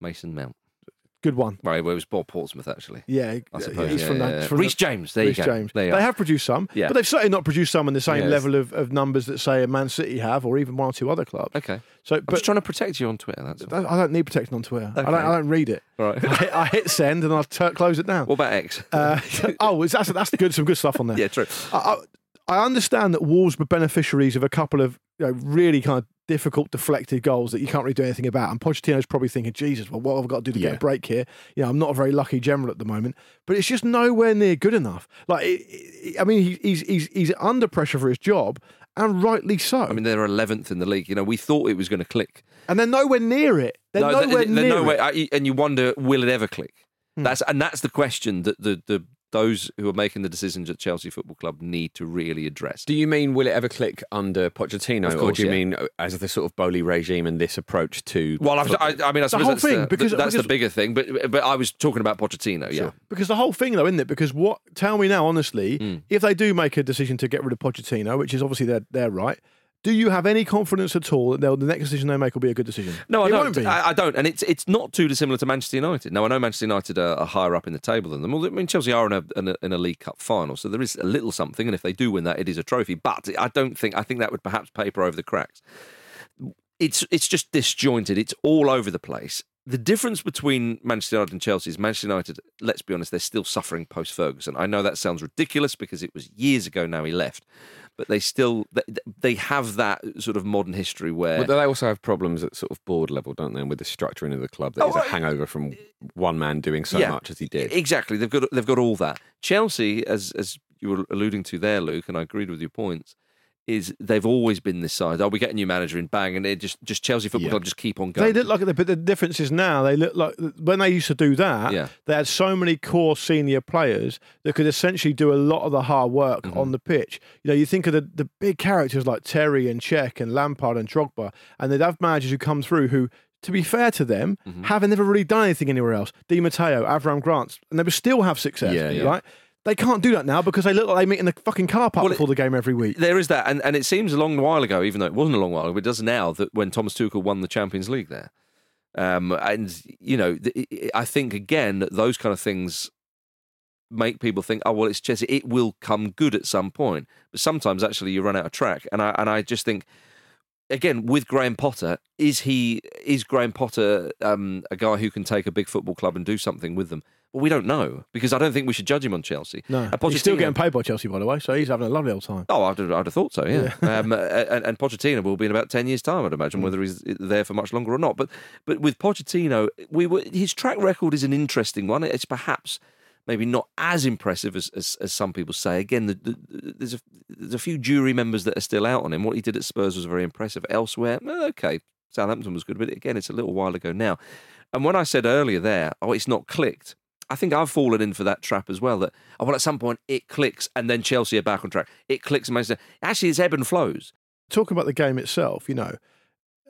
Mason Mount. Good one. Right, well, it was Bob Portsmouth actually. Yeah, I suppose. he's yeah, from yeah, that. yeah. from Reece the- James. There Reece you go. James. There you they are. have produced some, Yeah. but they've certainly not produced some in the same Yes. level of, of numbers that say a Man City have, or even one or two other clubs. Okay. So, I'm but just trying to protect you on Twitter. That's all. I don't need protection on Twitter. I, don't, I don't read it. Right. I hit, I hit send and I close it down. What about X? Uh, oh, that's that's good. Some good stuff on there. yeah, true. I, I, understand that Wolves were beneficiaries of a couple of you know, really kind of difficult deflected goals that you can't really do anything about. And Pochettino's probably thinking, Jesus, well, what have I got to do to get a break here? You know, I'm not a very lucky general at the moment, but it's just nowhere near good enough. Like, it, it- I mean, he, he's he's he's under pressure for his job, and rightly so. I mean, they're 11th in the league. You know, we thought it was going to click. and they're nowhere near it. They're No, nowhere they're near nowhere- it. And you wonder, will it ever click? Hmm. That's and that's the question that the the those who are making the decisions at Chelsea Football Club need to really address. Do you mean will it ever click under Pochettino, Of or do you yeah. mean uh, as the sort of Boehly regime and this approach to? Well, I, I mean, I suppose whole that's, thing, the, because- that's because- the bigger thing. But but I was talking about Pochettino. Yeah, Because the whole thing, though, isn't it? Because what? Tell me now, honestly, Hmm. if they do make a decision to get rid of Pochettino, which is obviously their their right, do you have any confidence at all that the next decision they make will be a good decision? No, I it don't. I, I don't, and it's it's not too dissimilar to Manchester United. Now I know Manchester United are, are higher up in the table than them. Well, I mean Chelsea are in a, in a in a League Cup final, so there is a little something. And if they do win that, it is a trophy. But I don't think I think that would perhaps paper over the cracks. It's it's just disjointed. It's all over the place. The difference between Manchester United and Chelsea is Manchester United. Let's be honest, they're still suffering post Ferguson. I know that sounds ridiculous because it was years ago now he left, but they still they, they have that sort of modern history where But they also have problems at sort of board level, don't they? And with the structuring of the club, that oh, is Oh, a hangover from one man doing so Yeah. much as he did. Exactly. They've got they've got all that. Chelsea, as as you were alluding to there, Luke, and I agreed with your points, is they've always been this side. Oh, we get a new manager in bang, and it just just Chelsea Football Yeah. Club just keep on going. They look like it, but the difference is now they look like when they used to do that. Yeah. They had so many core senior players that could essentially do a lot of the hard work Mm-hmm. on the pitch. You know, you think of the, the big characters like Terry and Cech and Lampard and Drogba, and they'd have managers who come through who. To be fair to them, Mm-hmm. haven't never really done anything anywhere else. Di Matteo, Avram Grant, and they would still have success. Yeah, yeah. Right? They can't do that now because they look like they meet in the fucking car park Well, it- before the game every week. There is that, and, and it seems a long while ago, even though it wasn't a long while ago, but it does now that when Thomas Tuchel won the Champions League there, um, and you know, I think again that those kind of things make people think, oh well, it's Chelsea. It will come good at some point, but sometimes actually you run out of track, and I and I just think. Again, with Graham Potter, is he is Graham Potter um, a guy who can take a big football club and do something with them? Well, we don't know because I don't think we should judge him on Chelsea. No, And he's still getting paid by Chelsea, by the way, so he's having a lovely old time. Oh, I'd, I'd have thought so, yeah. um, and, and Pochettino will be in about ten years' time, I'd imagine, whether he's there for much longer or not. But but with Pochettino, we were his track record is an interesting one. It's perhaps maybe not as impressive as as, as some people say. Again, the, the, there's a there's a few jury members that are still out on him. What he did at Spurs was very impressive. Elsewhere, okay, Southampton was good, but again, it's a little while ago now. And when I said earlier there, oh, it's not clicked. I think I've fallen in for that trap as well. That oh, well, at some point it clicks, and then Chelsea are back on track. It clicks, and Manchester. Actually, it's ebb and flows. talking about the game itself, you know,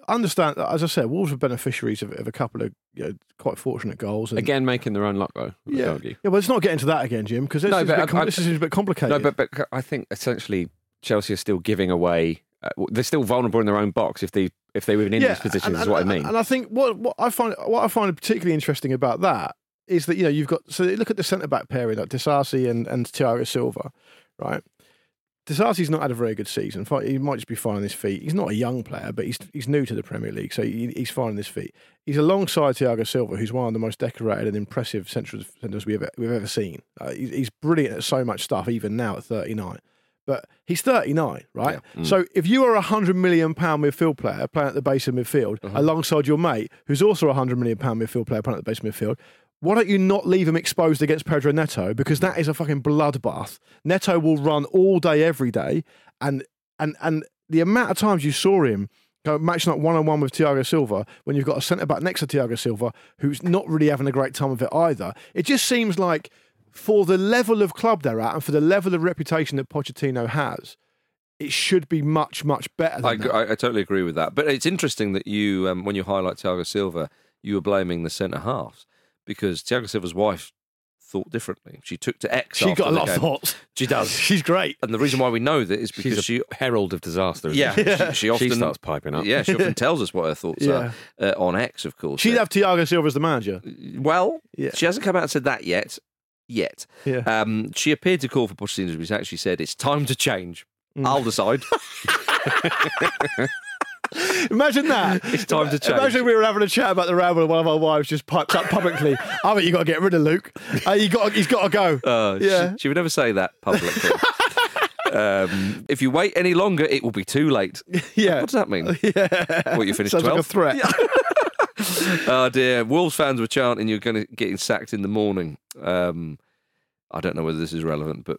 understand that as I said, Wolves were beneficiaries of, of a couple of you know, quite fortunate goals. And, Again, making their own luck though. Yeah, argue. yeah. Well, let's not get into that again, Jim, because this, No, is a but bit I- com- this is a bit complicated. No, but, but I think essentially Chelsea are still giving away. Uh, they're still vulnerable in their own box if they if they were in this position. and- is what and- I mean. And I think what what I find what I find particularly interesting about that is that you know you've got so look at the centre back pairing like Disasi and and Thiago Silva, right? Disasi's not had a very good season. He might just be finding his feet. He's not a young player, but he's he's new to the Premier League, so he, he's finding his feet. He's alongside Thiago Silva, who's one of the most decorated and impressive central defenders we've ever, we've ever seen. Uh, he's, he's brilliant at so much stuff, even now at 39. But he's 39, right? So if you are a hundred million pound midfield player playing at the base of midfield alongside your mate, who's also a hundred million pound midfield player playing at the base of midfield, why don't you not leave him exposed against Pedro Neto? Because that is a fucking bloodbath. Neto will run all day, every day, and and and the amount of times you saw him go matching up one on one with Thiago Silva when you've got a centre back next to Thiago Silva who's not really having a great time of it either. It just seems like for the level of club they're at and for the level of reputation that Pochettino has, it should be much much better. Than I, that. I, I totally agree with that. But it's interesting that you, um, when you highlight Thiago Silva, you were blaming the centre halves because Thiago Silva's wife thought differently. She took to X. She after got a the lot of thoughts. She does. She's great. And the reason why we know that is because She's a she herald of disaster. isn't Yeah, she? she- she often- starts piping up. Yeah, she often tells us what her thoughts Yeah. are uh, on X, of course. She'd Uh, have Thiago Silva as the manager. well, Yeah. she hasn't come out and said that yet. Yet, Yeah. um, she appeared to call for Pochettino. She's actually said it's time to change. Mm. I'll decide. Imagine that. It's time to change. Imagine we were having a chat about the ramble and one of our wives just piped up publicly. I think you got to get rid of Luke. Uh, you got, he's got to go. Uh, Yeah. she, she would never say that publicly. um, if you wait any longer, it will be too late. yeah. What does that mean? Yeah. What you finished Sounds like a 12? threat. oh dear, Wolves fans were chanting you're going to getting sacked in the morning. Um, I don't know whether this is relevant, but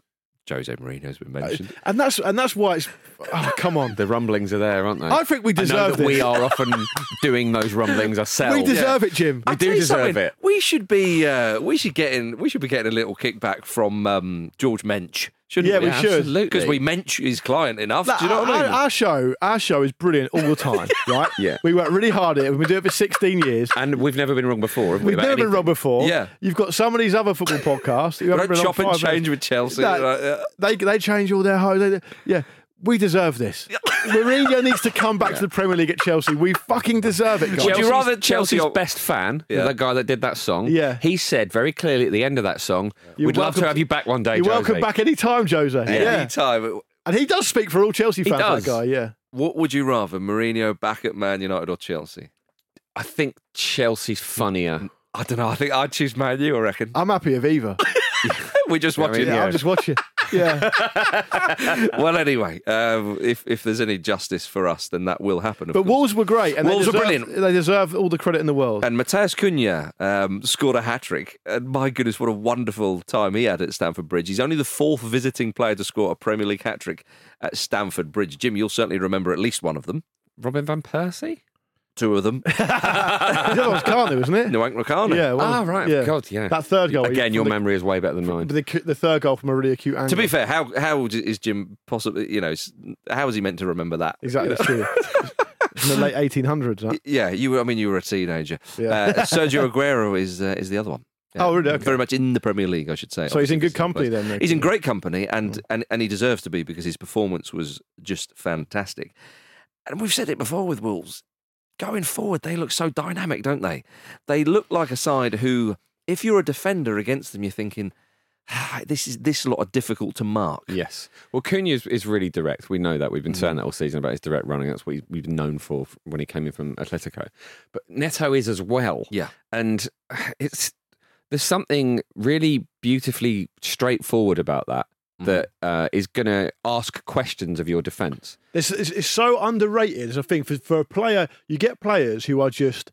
Jose Mourinho's been mentioned. And that's and that's why it's. Oh, come on. The rumblings are there, aren't they? I think we I know deserve that we are often doing those rumblings ourselves. We deserve it, Jim. We I'll do deserve it. We should be uh, we should get in, we should be getting a little kickback from um, Jorge Mendes, shouldn't Yeah, we? we should. Absolutely. because we mention his client enough. Like, do you know what I mean? our show, our show is brilliant all the time, right? Yeah. We work really hard at it. We've been doing it for 16 years. And we've never been wrong before. Have we, We've about never been wrong before. Yeah. You've got some of these other football podcasts. who haven't Don't chop and change minutes. with Chelsea. That- Like, uh, They they change all their hoes. They- Yeah. We deserve this. Mourinho needs to come back to the Premier League at Chelsea. We fucking deserve it, guys. Would you Chelsea's- rather Chelsea Chelsea's or- best fan, Yeah. the guy that did that song? Yeah. he said very clearly at the end of that song, You're "We'd love to have you back one day." You're welcome back any time, Jose. Yeah. Anytime. And he does speak for all Chelsea He fans, does. that guy, yeah. What would you rather, Mourinho back at Man United or Chelsea? I think Chelsea's funnier. I don't know. I think I'd choose Man U. I reckon. I'm happy with either. We're just watching. yeah, I'll just watch it. Yeah. well, anyway, um, if if there's any justice for us, then that will happen. Of But course. Wolves were great. And Wolves they were deserve, brilliant. They deserve all the credit in the world. And Mateus Cunha um, scored a hat trick. And my goodness, what a wonderful time he had at Stamford Bridge. He's only the fourth visiting player to score a Premier League hat trick at Stamford Bridge. Jim, you'll certainly remember at least one of them. Robin van Persie. Two of them. the other one's Kanu, isn't it? Nwankwo Kanu. Yeah. well, Ah, right. Yeah. God, yeah. That third goal. Again, your the, memory is way better than mine. The, the third goal from a really acute angle. To be fair, how how is Jim possibly? You know, s- how is he meant to remember that? Exactly, that's true. It's in the late 1800s. That. Yeah, you were. I mean, you were a teenager. Yeah. Uh, Sergio Aguero is uh, is the other one. Oh, really? Okay. Very much in the Premier League, I should say. So he's in Obviously, good this is company the then, place. He's in great company, and, and and he deserves to be because his performance was just fantastic. And we've said it before with Wolves. Going forward, they look so dynamic, don't they? They look like a side who, if you're a defender against them, you're thinking, ah, this is this lot are difficult to mark. Yes. Well, Cunha is, is really direct. We know that. We've been saying that all season about his direct running. That's what he's, we've been known for when he came in from Atletico. But Neto is as well. Yeah. And it's there's something really beautifully straightforward about that that uh, is going to ask questions of your defence. It's, it's, it's so underrated as a thing. For, for a player, you get players who are just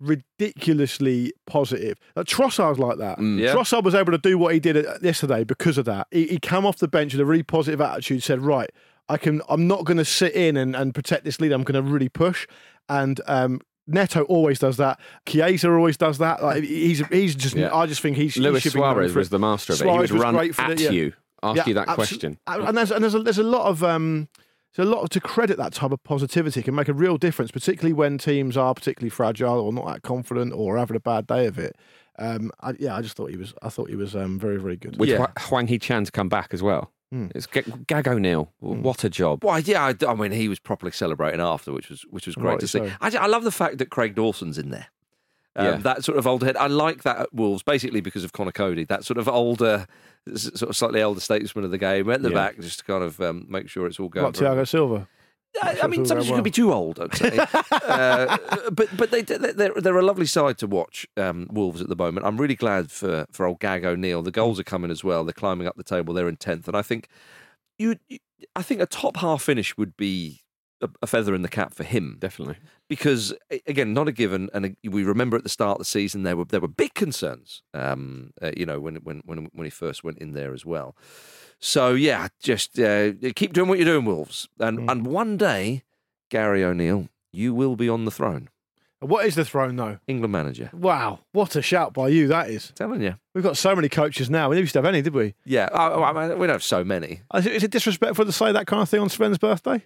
ridiculously positive. Like Trossard's like that. Yeah. Trossard was able to do what he did uh, yesterday because of that. He, he came off the bench with a really positive attitude, said, right, I can, I'm not going to sit in and, and protect this lead. I'm going to really push. And um, Neto always does that. Chiesa always does that. Like he's he's just. Yeah. I just think he's. he Luis should Suarez for was the master of it. Suarez he would was run great for at it, yeah. you, ask Yeah, you that abso- question. And there's and there's a, there's a lot of um, there's a lot to credit that type of positivity. It can make a real difference, particularly when teams are particularly fragile or not that confident or having a bad day of it. Um, I, yeah, I just thought he was. I thought he was um, very very good. With Yeah. Hwa- Hwang Hee Chan to come back as well. Hmm. It's G- Gag O'Neil. What a job. Well, yeah, I, I mean, he was properly celebrating after, which was which was great Rightly to see. so. I, I love the fact that Craig Dawson's in there. Um, Yeah. That sort of older head. I like that at Wolves, basically because of Conor Coady. That sort of older, sort of slightly older statesman of the game at the Yeah. back, just to kind of um, make sure it's all going. Like very Thiago Silva. I, I mean, It's all sometimes you going can be too old, I'd say. uh, but but they they're, they're a lovely side to watch. Um, Wolves at the moment. I'm really glad for for old Gag O'Neil. The goals are coming as well. They're climbing up the table. They're in tenth, and I think you. I think a top half finish would be a, feather in the cap for him Definitely. because again, not a given, and uh, we remember at the start of the season there were there were big concerns. Um, uh, you know when when when when he first went in there as well. So yeah, just uh, keep doing what you're doing, Wolves, and and one day, Gary O'Neil, you will be on the throne, What is the throne, though? England manager. Wow, what a shout by you that is. Telling you, We've got so many coaches now. We never used to have any, did we? yeah. I, I mean, we don't have so many. Is it, is it disrespectful to say that kind of thing on Sven's birthday?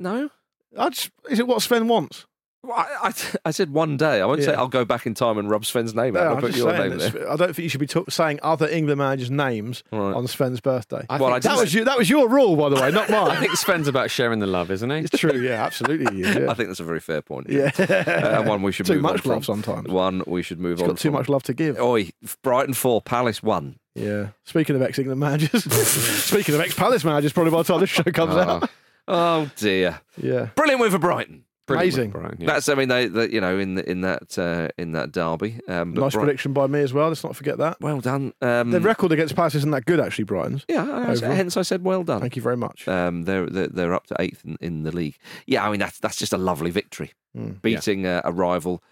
No, I just, is it what Sven wants? Well, I, I, I said one day. I won't say Yeah. I'll go back in time and rub Sven's name out. No, I'll I'm put just your saying name that there. Sven- I don't think you should be ta- saying other England managers' names Right. on Sven's birthday. I Well, think, I that just- was you, that was your rule, by the way, not mine. I think Sven's about sharing the love, isn't he? it's true. Yeah, absolutely. he is, Yeah. I think that's a very fair point. yeah. Uh, and one we should too move on much from. love sometimes. One we should move He's on. got too from. much love to give. Oi, Brighton four, Palace one. Yeah. Speaking of ex-England managers, speaking of ex-Palace managers, probably by the time this show comes out. Oh dear, Yeah. brilliant win for Brighton. Brilliant Amazing. Brian, yeah. That's I mean they, they you know in the, in that uh, in that derby. Um, but Nice Bright- prediction by me as well. Let's not forget that. Well done. Um, The record against Palace isn't that good, actually, Brighton's. yeah, I- overall. hence I said well done. Thank you very much. Um, they're, they're they're up to eighth in, in the league. Yeah, I mean that's that's just a lovely victory, Mm. beating a, a rival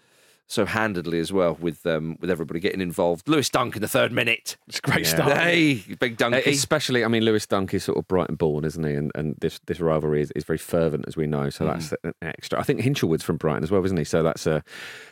so handedly as well with um, with everybody getting involved. Lewis Dunk in the third minute. It's a great Yeah. start. Hey, big Uh. Especially, I mean, Lewis Dunk is sort of Brighton born, isn't he? And and this this rivalry is, is very fervent, as we know. So that's an extra. I think Hinshelwood's from Brighton as well, isn't he? So that's uh,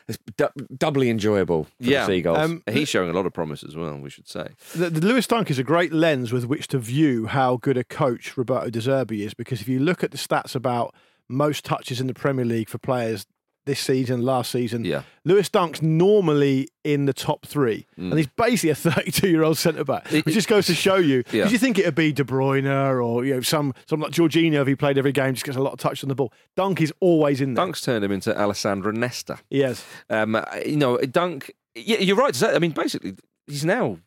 it's du- doubly enjoyable for Yeah. the Seagulls. Um, He's showing a lot of promise as well. We should say. The, the Lewis Dunk is a great lens with which to view how good a coach Roberto De Zerbi is, because if you look at the stats about most touches in the Premier League for players this season, last season, Yeah. Lewis Dunk's normally in the top three, and he's basically a 32-year-old centre back, It- which just goes to show you. Because Yeah. you think it'd be De Bruyne or you know some some like Jorginho if he played every game, just gets a lot of touch on the ball. Dunk is always in there. Dunk's turned him into Alessandro Nesta. Yes. Um, you know, Dunk. Yeah, you're right. I mean, basically, he's now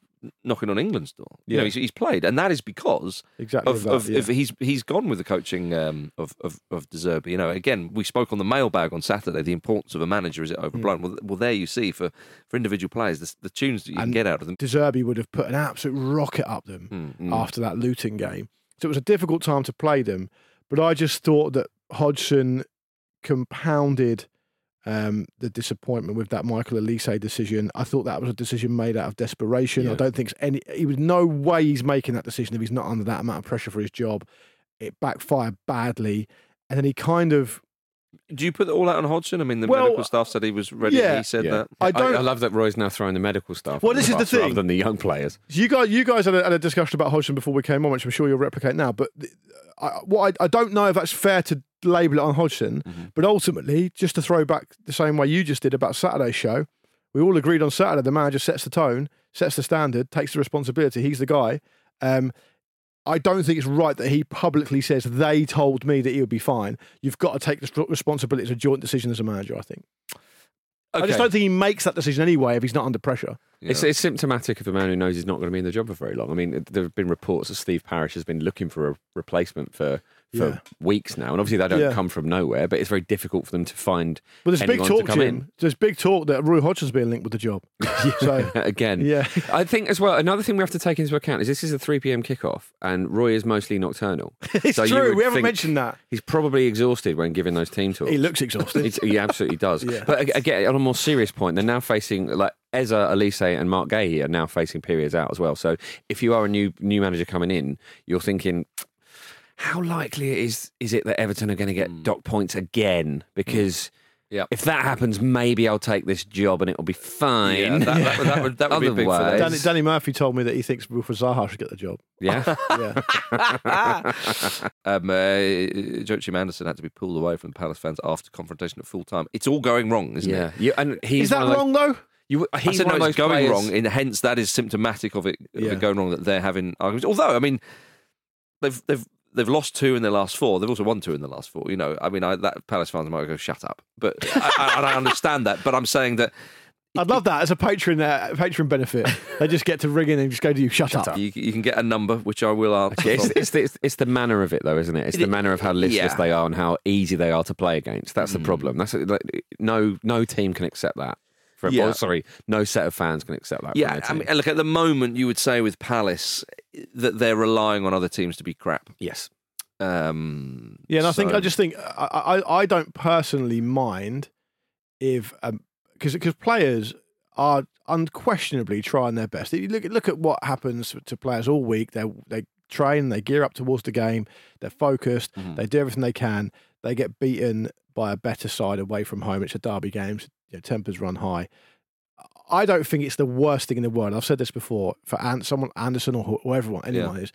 knocking on England's door. You know, he's, he's played, and that is because Exactly of, that, of, yeah. of he's he's gone with the coaching um, of of of De Zerbi. You know, again, we spoke on the mailbag on Saturday. The importance of a manager is it overblown? Well, well, there you see for for individual players the, the tunes that you can get out of them. De Zerbi would have put an absolute rocket up them Mm, after that Luton game. So it was a difficult time to play them. But I just thought that Hodgson compounded um, the disappointment with that Michael Olise decision. I thought that was a decision made out of desperation. I don't think any. He was no way he's making that decision if he's not under that amount of pressure for his job. It backfired badly, and then he kind of. Do you put it all out on Hodgson? I mean, the Well, medical staff said he was ready. yeah. he said yeah. that. I don't- I, love that Roy's now throwing the medical stuff. Well, under this is the thing. rather than the young players. You guys, you guys had a, had a discussion about Hodgson before we came on, which I'm sure you'll replicate now. But I, what I, I don't know if that's fair to label it on Hodgson. But ultimately, just to throw back the same way you just did about Saturday's show, we all agreed on Saturday the manager sets the tone, sets the standard, takes the responsibility. He's the guy. Um, I don't think it's right that he publicly says they told me that he would be fine. You've got to take the responsibility. It's a joint decision as a manager. I think. I just don't think he makes that decision anyway if he's not under pressure. It's, it's symptomatic of a man who knows he's not going to be in the job for very long. I mean, there have been reports that Steve Parish has been looking for a replacement for for Yeah. weeks now, and obviously they don't Yeah. come from nowhere. But it's very difficult for them to find. But there's big talk, to come Jim. There's big talk that Roy Hodgson's being linked with the job. so again. yeah, I think as well. Another thing we have to take into account is this is a three pm kickoff, and Roy is mostly nocturnal. it's So true. We haven't mentioned that. He's probably exhausted when giving those team talks. He looks exhausted. It's- he absolutely does. Yeah. But again, on a more serious point, they're now facing like Eza, Olise, and Marc Guéhi are now facing periods out as well. So if you are a new new manager coming in, you're thinking, how likely is is it that Everton are going to get dock points again? Because Yep. if that happens, maybe I'll take this job and it'll be fine. Yeah, that, that, would- that would that would be big for them. Danny, Danny Murphy told me that he thinks Wilfried Zaha should get the job. yeah. Yeah, um, uh, Joachim Andersen had to be pulled away from the Palace fans after confrontation at full time. It's all going wrong, isn't yeah. it? You, and he's is that one of those- wrong though? You, I said one no, of it's those going players- wrong, and hence that is symptomatic of it, of Yeah. it going wrong that they're having arguments. Although, I mean, they've they've they've lost two in their last four. They've also won two in the last four. You know, I mean, I, that Palace fans might go shut up, but I, I, I understand that. But I'm saying that I'd love that as a patron uh, patron benefit. they just get to ring in and just go to you, shut, up. You, you can get a number, which I will answer. Yeah, it's, it's, the, it's, it's the manner of it, though, isn't it? It's It- the manner of how listless yeah. they are and how easy they are to play against. That's the problem. That's like, no no team can accept that. For, Yeah. or, sorry, no set of fans can accept that. Yeah, I mean, look at the moment. You would say with Palace that they're relying on other teams to be crap. yes. Um, Yeah, and I think I just think I, I I don't personally mind if because because players are unquestionably trying their best. You look at look at what happens to players all week. They they train, they gear up towards the game, they're focused, Mm-hmm. they do everything they can. They get beaten by a better side away from home. It's a derby game. So, you know, tempers run high. I don't think it's the worst thing in the world. I've said this before for An- someone Andersen or wh- whoever anyone is.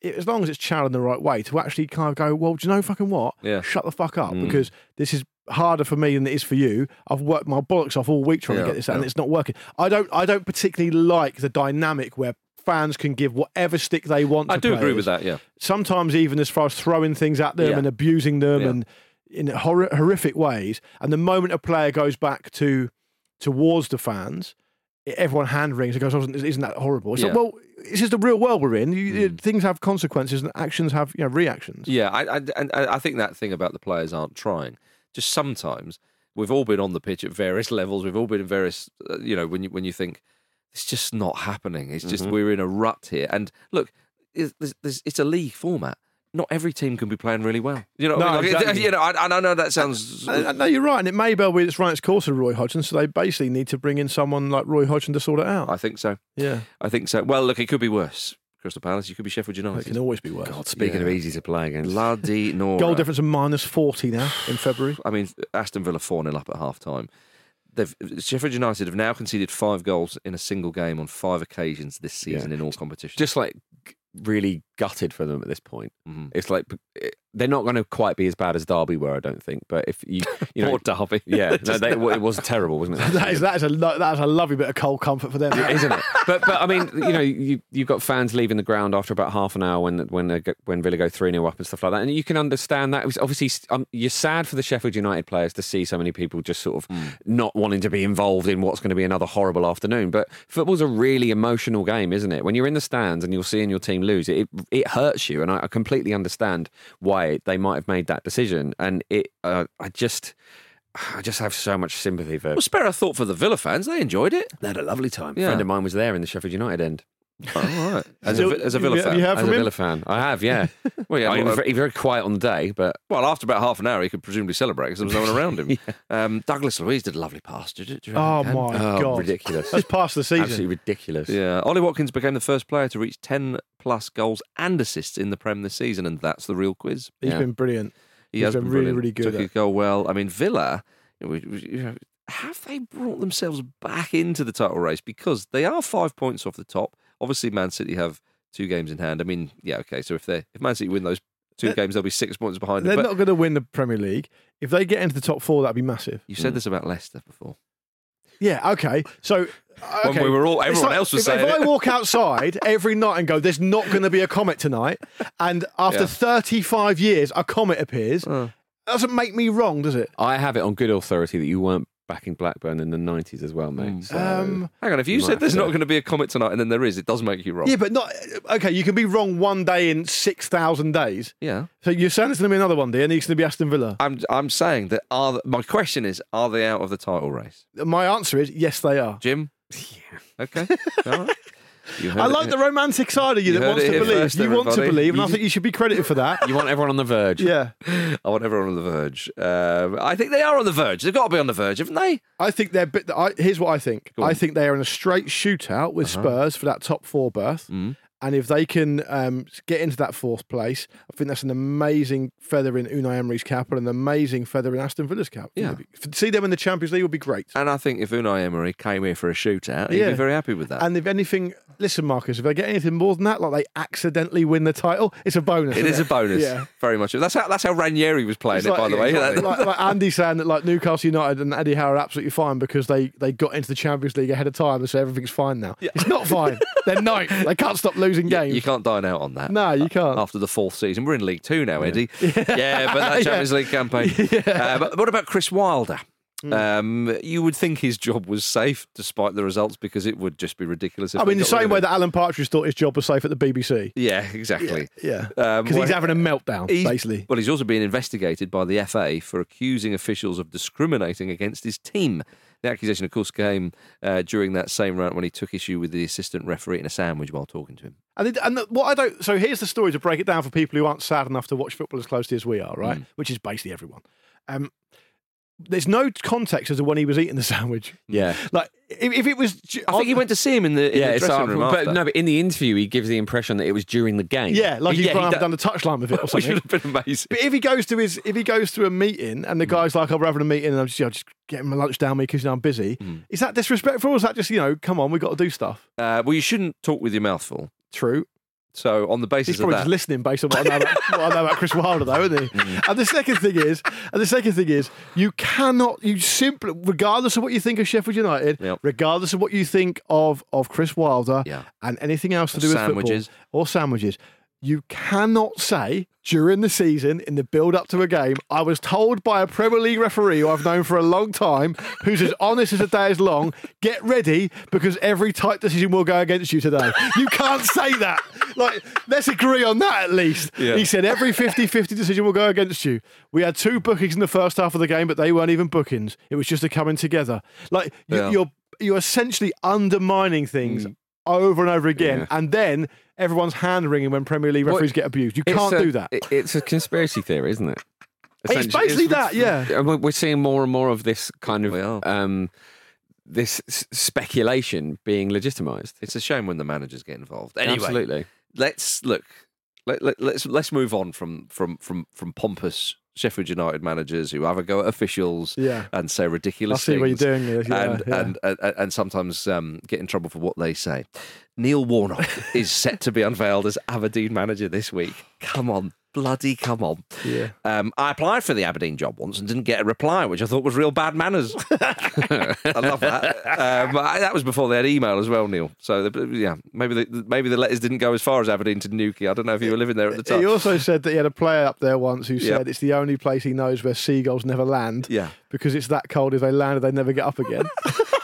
it- As long as it's channeled the right way, to actually kind of go, well, do you know fucking what? Yeah. Shut the fuck up Mm. because this is harder for me than it is for you. I've worked my bollocks off all week trying Yeah, to get this out, and it's not working. I don't. I don't particularly like the dynamic where fans can give whatever stick they want. I do agree with that. Yeah, sometimes even as far as throwing things at them Yeah. and abusing them Yeah. and in hor- horrific ways. And the moment a player goes back to towards the fans, everyone hand rings and goes, "Oh, isn't that horrible?" It's like, well, this is the real world we're in. You, Things have consequences and actions have you know reactions. yeah. I, I and I think that thing about the players aren't trying. Just sometimes we've all been on the pitch at various levels. We've all been in various. Uh, you know, when you when you think it's just not happening. It's just Mhm. we're in a rut here. And look, it's, it's a league format. Not every team can be playing really well. You know, what I No, mean? Like, exactly. you know, I, I know that sounds. I, I know you're right, and it may well be it's run its course with Roy Hodgson, so they basically need to bring in someone like Roy Hodgson to sort it out. I think so. yeah, I think so. Well, look, it could be worse. Crystal Palace, you could be Sheffield United. it can always be worse. God, speaking of easy to play against. Bloody Nora. Goal difference of minus forty now in February. I mean, Aston Villa 4 0 up at half time. They've, Sheffield United have now conceded five goals in a single game on five occasions this season Yeah. in all competitions. just like really gutted for them at this point. Mhm. It's like eh, they're not going to quite be as bad as Derby were, I don't think. But if you, you know, Derby. yeah, no, they, it was terrible, wasn't it? that is that is a lo- that is a lovely bit of cold comfort for them, isn't it? But but I mean, you know, you you've got fans leaving the ground after about half an hour when when they go, when Villa go three 0 up and stuff like that, and you can understand that. It was obviously, um, you're sad for the Sheffield United players to see so many people just sort of Hmm. not wanting to be involved in what's going to be another horrible afternoon. But football's a really emotional game, isn't it? When you're in the stands and you're seeing your team lose, it it hurts you, and I, I completely understand why they might have made that decision. And it, uh, I just. I just have so much sympathy for. Well, spare a thought for the Villa fans. They enjoyed it. They had a lovely time. Yeah. A friend of mine was there in the Sheffield United end. All right. As, So, a, as a Villa have fan. you heard As from a him? Villa fan, I have, yeah. well, yeah, I mean, very, very quiet on the day, but well, after about half an hour, he could presumably celebrate because there was no one around him. um, Douglas Luiz did a lovely pass. Did you, did you Oh my oh, god, ridiculous. That's past the season. Absolutely ridiculous. Yeah, Ollie Watkins became the first player to reach 10 plus goals and assists in the Prem this season, and that's the real quiz. He's Yeah. been brilliant. He He's has been been really, brilliant. really good Took at- his goal well. I mean, Villa, we- we- you know, have they brought themselves back into the title race? Because they are five points off the top. Obviously, Man City have two games in hand. I mean, yeah, okay. So if they if Man City win those two They're- games, they'll be six points behind. They're them. Not going to win the Premier League. If they get into the top four, that'd be massive. you Mm. said this about Leicester before. Yeah. Okay. So. When we were all- everyone like- else was if, saying If it. I walk outside every night and go, "There's not going to be a comet tonight," and after Yeah. 35 years, a comet appears, Oh. doesn't make me wrong, does it? I have it on good authority that you weren't backing Blackburn in the 90s as well, mate. So, Um, Hang on, if you, You said there's not going to be a comet tonight and then there is, it does make you wrong. Yeah, but not okay. You can be wrong one day in six thousand days. Yeah. So you're saying it's going to be another one day, and it's going to be Aston Villa. I'm I'm saying that are my question is are they out of the title race? My answer is yes, they are. Jim? Yeah. Okay. All right. You I like the romantic side of you, You that wants to believe. first, you want to believe, and I think you should be credited for that. you want everyone on the verge. yeah, I want everyone on the verge. Um, I think they are on the verge. They've got to be on the verge, haven't they? I think they're. Bit, I, here's what I think. I think they are in a straight shootout with Uh-huh. Spurs for that top four berth. Mm. And if they can um, get into that fourth place, I think that's an amazing feather in Unai Emery's cap and an amazing feather in Aston Villa's cap. Yeah. to see them in the Champions League would be great. And I think if Unai Emery came here for a shootout, he'd Yeah. be very happy with that. And if anything, listen, Marcus, if they get anything more than that, like they accidentally win the title, it's a bonus. it is a bonus, Yeah. very much. That's how that's how Ranieri was playing It's it, like- by the way. like, like, like Andy saying that like Newcastle United and Eddie Howe are absolutely fine because they, they got into the Champions League ahead of time and so everything's fine now. It's not fine. They're ninth. They can't stop losing you, games. you can't dine out on that. No, you can't. After the fourth season, we're in League Two now, Eddie. Yeah, but that Yeah. Champions League campaign. Uh, but what about Chris Wilder? Hmm. Um, you would think his job was safe despite the results because it would just be ridiculous. If I mean, the same way that Alan Partridge thought his job was safe at the BBC. Yeah, exactly. Yeah, Um, because well, he's having a meltdown, basically. Well, he's also being investigated by the FA for accusing officials of discriminating against his team. The accusation, of course, came uh, during that same round when he took issue with the assistant referee eating a sandwich while talking to him. And, it, and the- what I don't. So here's the story to break it down for people who aren't sad enough to watch football as closely as we are, right? Mm. Which is basically everyone. Um, there's no context as to when he was eating the sandwich. Yeah. Like if, if it was, ju- I think he went to see him in the, in yeah, the it's dressing room but no, but in the interview, he gives the impression that it was during the game. yeah, like he's Yeah, gone he up and done the touchline with it or Which something. would have been amazing. But if he goes to his, if he goes to a meeting and the guy's like, "Oh, we're having a meeting," and I'm just, you know, just getting my lunch down me because you know, I'm busy, is that disrespectful? or Is that just, you know, come on, we have got to do stuff? Uh, well, you shouldn't talk with your mouth full. True. So, on the basis He's of probably that, just listening based on what I know about, what I know about Chris Wilder, though, isn't he? Mm. And the second thing is, and the second thing is, you cannot, you simply, regardless of what you think of Sheffield United, Yep. regardless of what you think of of Chris Wilder, Yeah. and anything else to Or do with sandwiches. football or sandwiches, you cannot say during the season in the build up to a game, I was told by a Premier League referee who I've known for a long time, who's as honest as a day is long, get ready because every tight decision will go against you today. You can't say that. Like, let's agree on that at least. Yeah. He said every 50 50 decision will go against you. We had two bookings in the first half of the game, but they weren't even bookings. It was just a coming together. Like, you, Yeah. you're, you're essentially undermining things mm. Over and over again, Yeah. and then everyone's hand wringing when Premier League Well, referees get abused. You can't a- do that. It's a conspiracy theory, isn't it? It's Essentially, basically that, yeah. we're- We're seeing more and more of this kind of um, this speculation being legitimised. it's a shame when the managers get involved. Anyway, Absolutely. let's look. Let, let, let's let's move on from from from from pompous Sheffield United managers who have a go at officials Yeah. and say ridiculous I see what you're things. doing here, yeah, and, yeah. and, and and sometimes um, get in trouble for what they say. Neil Warnock is set to be unveiled as Aberdeen manager this week. Come on, bloody come on! Yeah. Um, I applied for the Aberdeen job once and didn't get a reply, which I thought was real bad manners. I love that. Um, I- that was before they had email as well, Neil. So the, yeah, maybe the, maybe the letters didn't go as far as Aberdeen to Newquay. I don't know if you were living there at the time. He also said that he had a player up there once who said it's the only place he knows where seagulls never land. Yeah. Because it's that cold if they landed, they never get up again.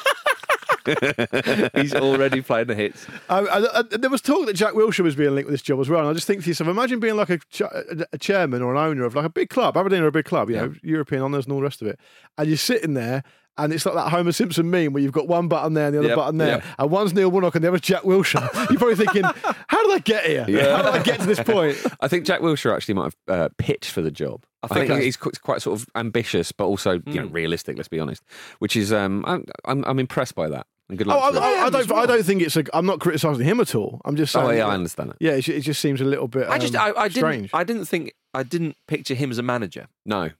He's already playing the hits. I, I, I- there was talk that Jack Wilshere was being linked with this job as well. And I just think to yourself, imagine being like a, ch- a, chairman or an owner of like a big club, Aberdeen are a big club, you know, European honours and all the rest of it. And you're sitting there and it's like that Homer Simpson meme where you've got one button there and the other Yep, button there. yep. And one's Neil Warnock and the other's Jack Wilshere. You're probably thinking, how did I get here? How did I get to this point? I think Jack Wilshere actually might have uh, pitched for the job. I think, Okay. he's quite, quite sort of ambitious, but also you know realistic. Let's be honest. Which is um, I'm, I'm I'm impressed by that. And good Oh, luck. I. I, I don't. I don't think it's a. I'm not criticising him at all. I'm just saying. Oh, yeah, I understand that. Yeah, it, ju- it just seems a little bit. I just um, I, I didn't strange. I didn't think I didn't picture him as a manager. No,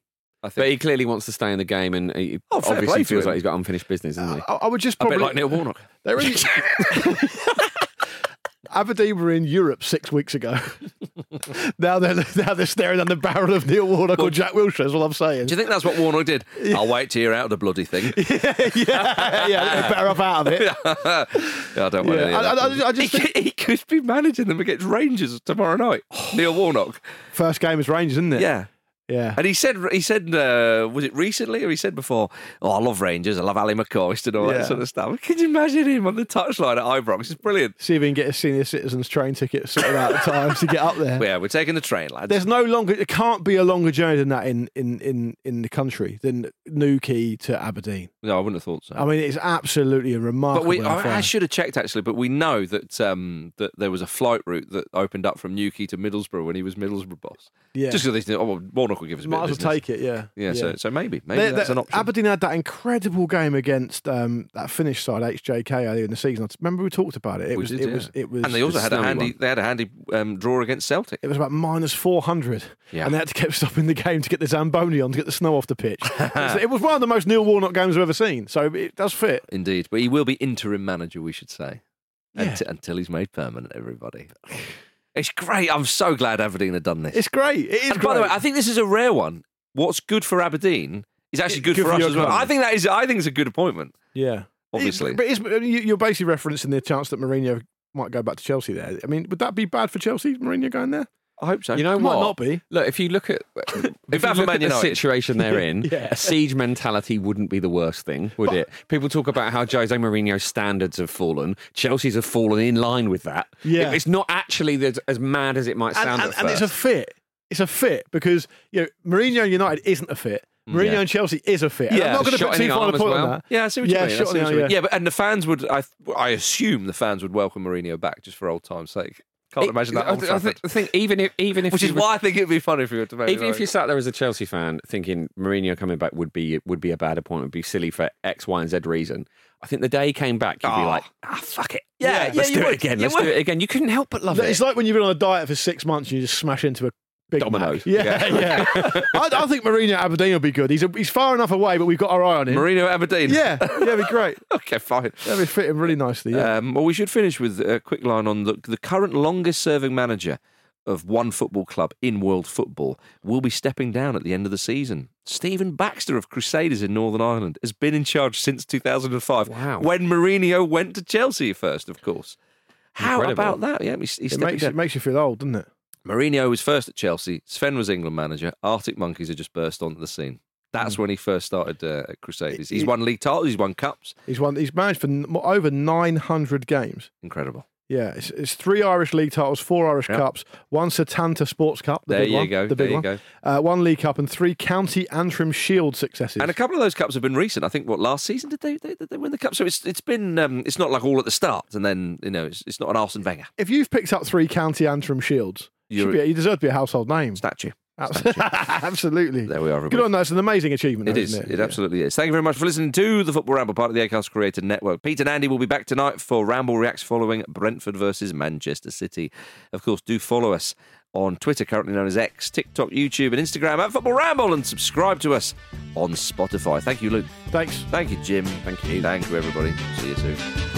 I but he clearly wants to stay in the game, and he Oh, fair play obviously to feels him. like he's got unfinished business, doesn't he? Uh, I, I would just a probably bit like Neil Warnock. They're really. Aberdeen were in Europe six weeks ago. now they're now they're staring down the barrel of Neil Warnock or Jack Wilshere. Is all I'm saying. Do you think that's what Warnock did? I'll wait till you're out of the bloody thing. yeah, yeah, they're better off out of it. Yeah, I don't want Yeah, any of I- that. I- I- I just he, think- could- he could be managing them against Rangers tomorrow night. Neil Warnock. First game is Rangers, isn't it? Yeah. Yeah. And he said, he said, uh, was it recently or he said before? Oh, I love Rangers. I love Ally McCoist and all Yeah. that sort of stuff. Can you imagine him on the touchline at Ibrox? It's brilliant. See if we can get a senior citizens train ticket sorted out at times to get up there. Yeah, we're taking the train, lads. There's no longer. It can't be a longer journey than that in in in in the country than Newquay to Aberdeen. no, I wouldn't have thought so. I mean, it's absolutely a remarkable. but we, I, I should have checked actually. But we know that um, that there was a flight route that opened up from Newquay to Middlesbrough when he was Middlesbrough boss. Yeah. Just because they think, oh, well, Will give us a bit Might of as well take it. Yeah. Yeah, so so maybe maybe They- that's they- an option. Aberdeen had that incredible game against um, that Finnish side HJK earlier in the season. I remember we talked about it. It We was did, it yeah. was it was and they also had a handy one. they had a handy um, draw against Celtic. it was about minus four hundred. Yeah. And they had to keep stopping the game to get the Zamboni on to get the snow off the pitch. It was one of the most Neil Warnock games I've ever seen. So it does fit. Indeed, but he will be interim manager, we should say, Yeah. Unt- until he's made permanent. Everybody, it's great. I'm so glad Aberdeen have done this. It's great. It is and great. by the way, I think this is a rare one. What's good for Aberdeen is actually good, Good for, for us your as well. club. I think that is. I think it's a good appointment. yeah. Obviously. It- but it's, you- you're basically referencing the chance that Mourinho might go back to Chelsea there. I mean, would that be bad for Chelsea, Mourinho going there? I hope so. You know It might what? not be. Look, if you look at if you look at the situation they're in, Yeah. a siege mentality wouldn't be the worst thing, would it? People talk about how Jose Mourinho's standards have fallen. Chelsea's have fallen in line with that. Yeah. it's not actually as, as mad as it might sound and, at and it's a fit. It's a fit because you know Mourinho United isn't a fit. Mm, Mourinho Yeah. and Chelsea is a fit. And Yeah, I'm not going to put too arm a point on that. Yeah, I see what yeah, you mean. Shot see in the arm, mean. yeah, but and the fans would. I I assume the fans would welcome Mourinho back just for old time's sake. Can't It- imagine that. I, Old th- I Trafford. think, I think even if even if Which is were- why I think it'd be funny if we were to make Even if you sat there as a Chelsea fan thinking Mourinho coming back would be would be a bad appointment, would be silly for X, Y, and Z reason. I think the day he came back, you'd be Oh. like, ah, fuck it. Yeah, yeah, let's you do would. it again. You Let's would. do it again. You couldn't help but love It's it. It's like when you've been on a diet for six months and you just smash into a Big Domino's. Mac. Yeah, yeah. I, I think Mourinho at Aberdeen will be good. He's a, he's far enough away, but we've got our eye on him. Mourinho at Aberdeen. Yeah, yeah, it'd be great. okay, fine. That'd be fit him really nicely. Yeah. Um, well, we should finish with a quick line on the, the current longest serving manager of one football club in world football will be stepping down at the end of the season. Stephen Baxter of Crusaders in Northern Ireland has been in charge since 2005. Wow. When Mourinho went to Chelsea first, of course. How Incredible. about that? Yeah, he's, he's it makes it makes you feel old, doesn't it? Mourinho was first at Chelsea. Sven was England manager. Arctic Monkeys had just burst onto the scene. That's Hmm. when he first started uh, at Crusaders. He's won league titles. He's won cups. He's won. He's managed for over nine hundred games. Incredible. Yeah, it's, it's three Irish League titles, four Irish Yep. Cups, one Setanta Sports Cup. The There big you one, go, The big there you one. go. Uh, one League Cup and three County Antrim Shield successes. And a couple of those cups have been recent. I think what last season did they they, did they win the cup? So it's it's been um, it's not like all at the start and then you know it's, it's not an Arsene Wenger if you've picked up three County Antrim Shields, You're- be, you deserve to be a household name. statue. Abs- Absolutely. There we are. Good on that. It's an amazing achievement. It though, is. Isn't It, it, Yeah. absolutely is. Thank you very much for listening to the Football Ramble, part of the Acast Creator Network. Pete and Andy will be back tonight for Ramble Reacts following Brentford versus Manchester City. Of course, do follow us on Twitter, currently known as X, TikTok, YouTube, and Instagram at Football Ramble, and subscribe to us on Spotify. Thank you, Luke. Thanks. Thank you, Jim. Thank you. Thank you, everybody. See you soon.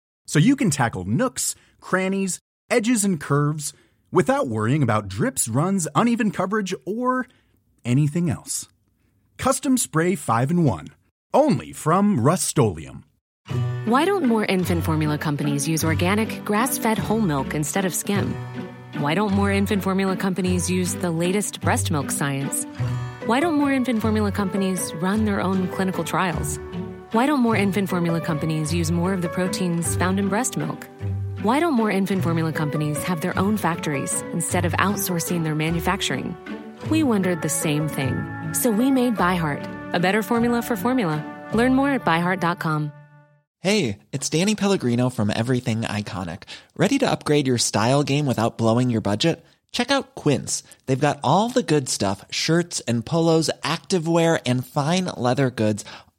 So you can tackle nooks, crannies, edges, and curves without worrying about drips, runs, uneven coverage, or anything else. Custom Spray 5 in 1. Only from Rust Why don't more infant formula companies use organic, grass fed whole milk instead of skim? Why don't more infant formula companies use the latest breast milk science? Why don't more infant formula companies run their own clinical trials? Why don't more infant formula companies use more of the proteins found in breast milk? Why don't more infant formula companies have their own factories instead of outsourcing their manufacturing? We wondered the same thing. So we made ByHeart, a better formula for formula. Learn more at byheart.com. Hey, it's Danny Pellegrino from Everything Iconic. Ready to upgrade your style game without blowing your budget? Check out Quince. They've got all the good stuff shirts and polos, activewear, and fine leather goods,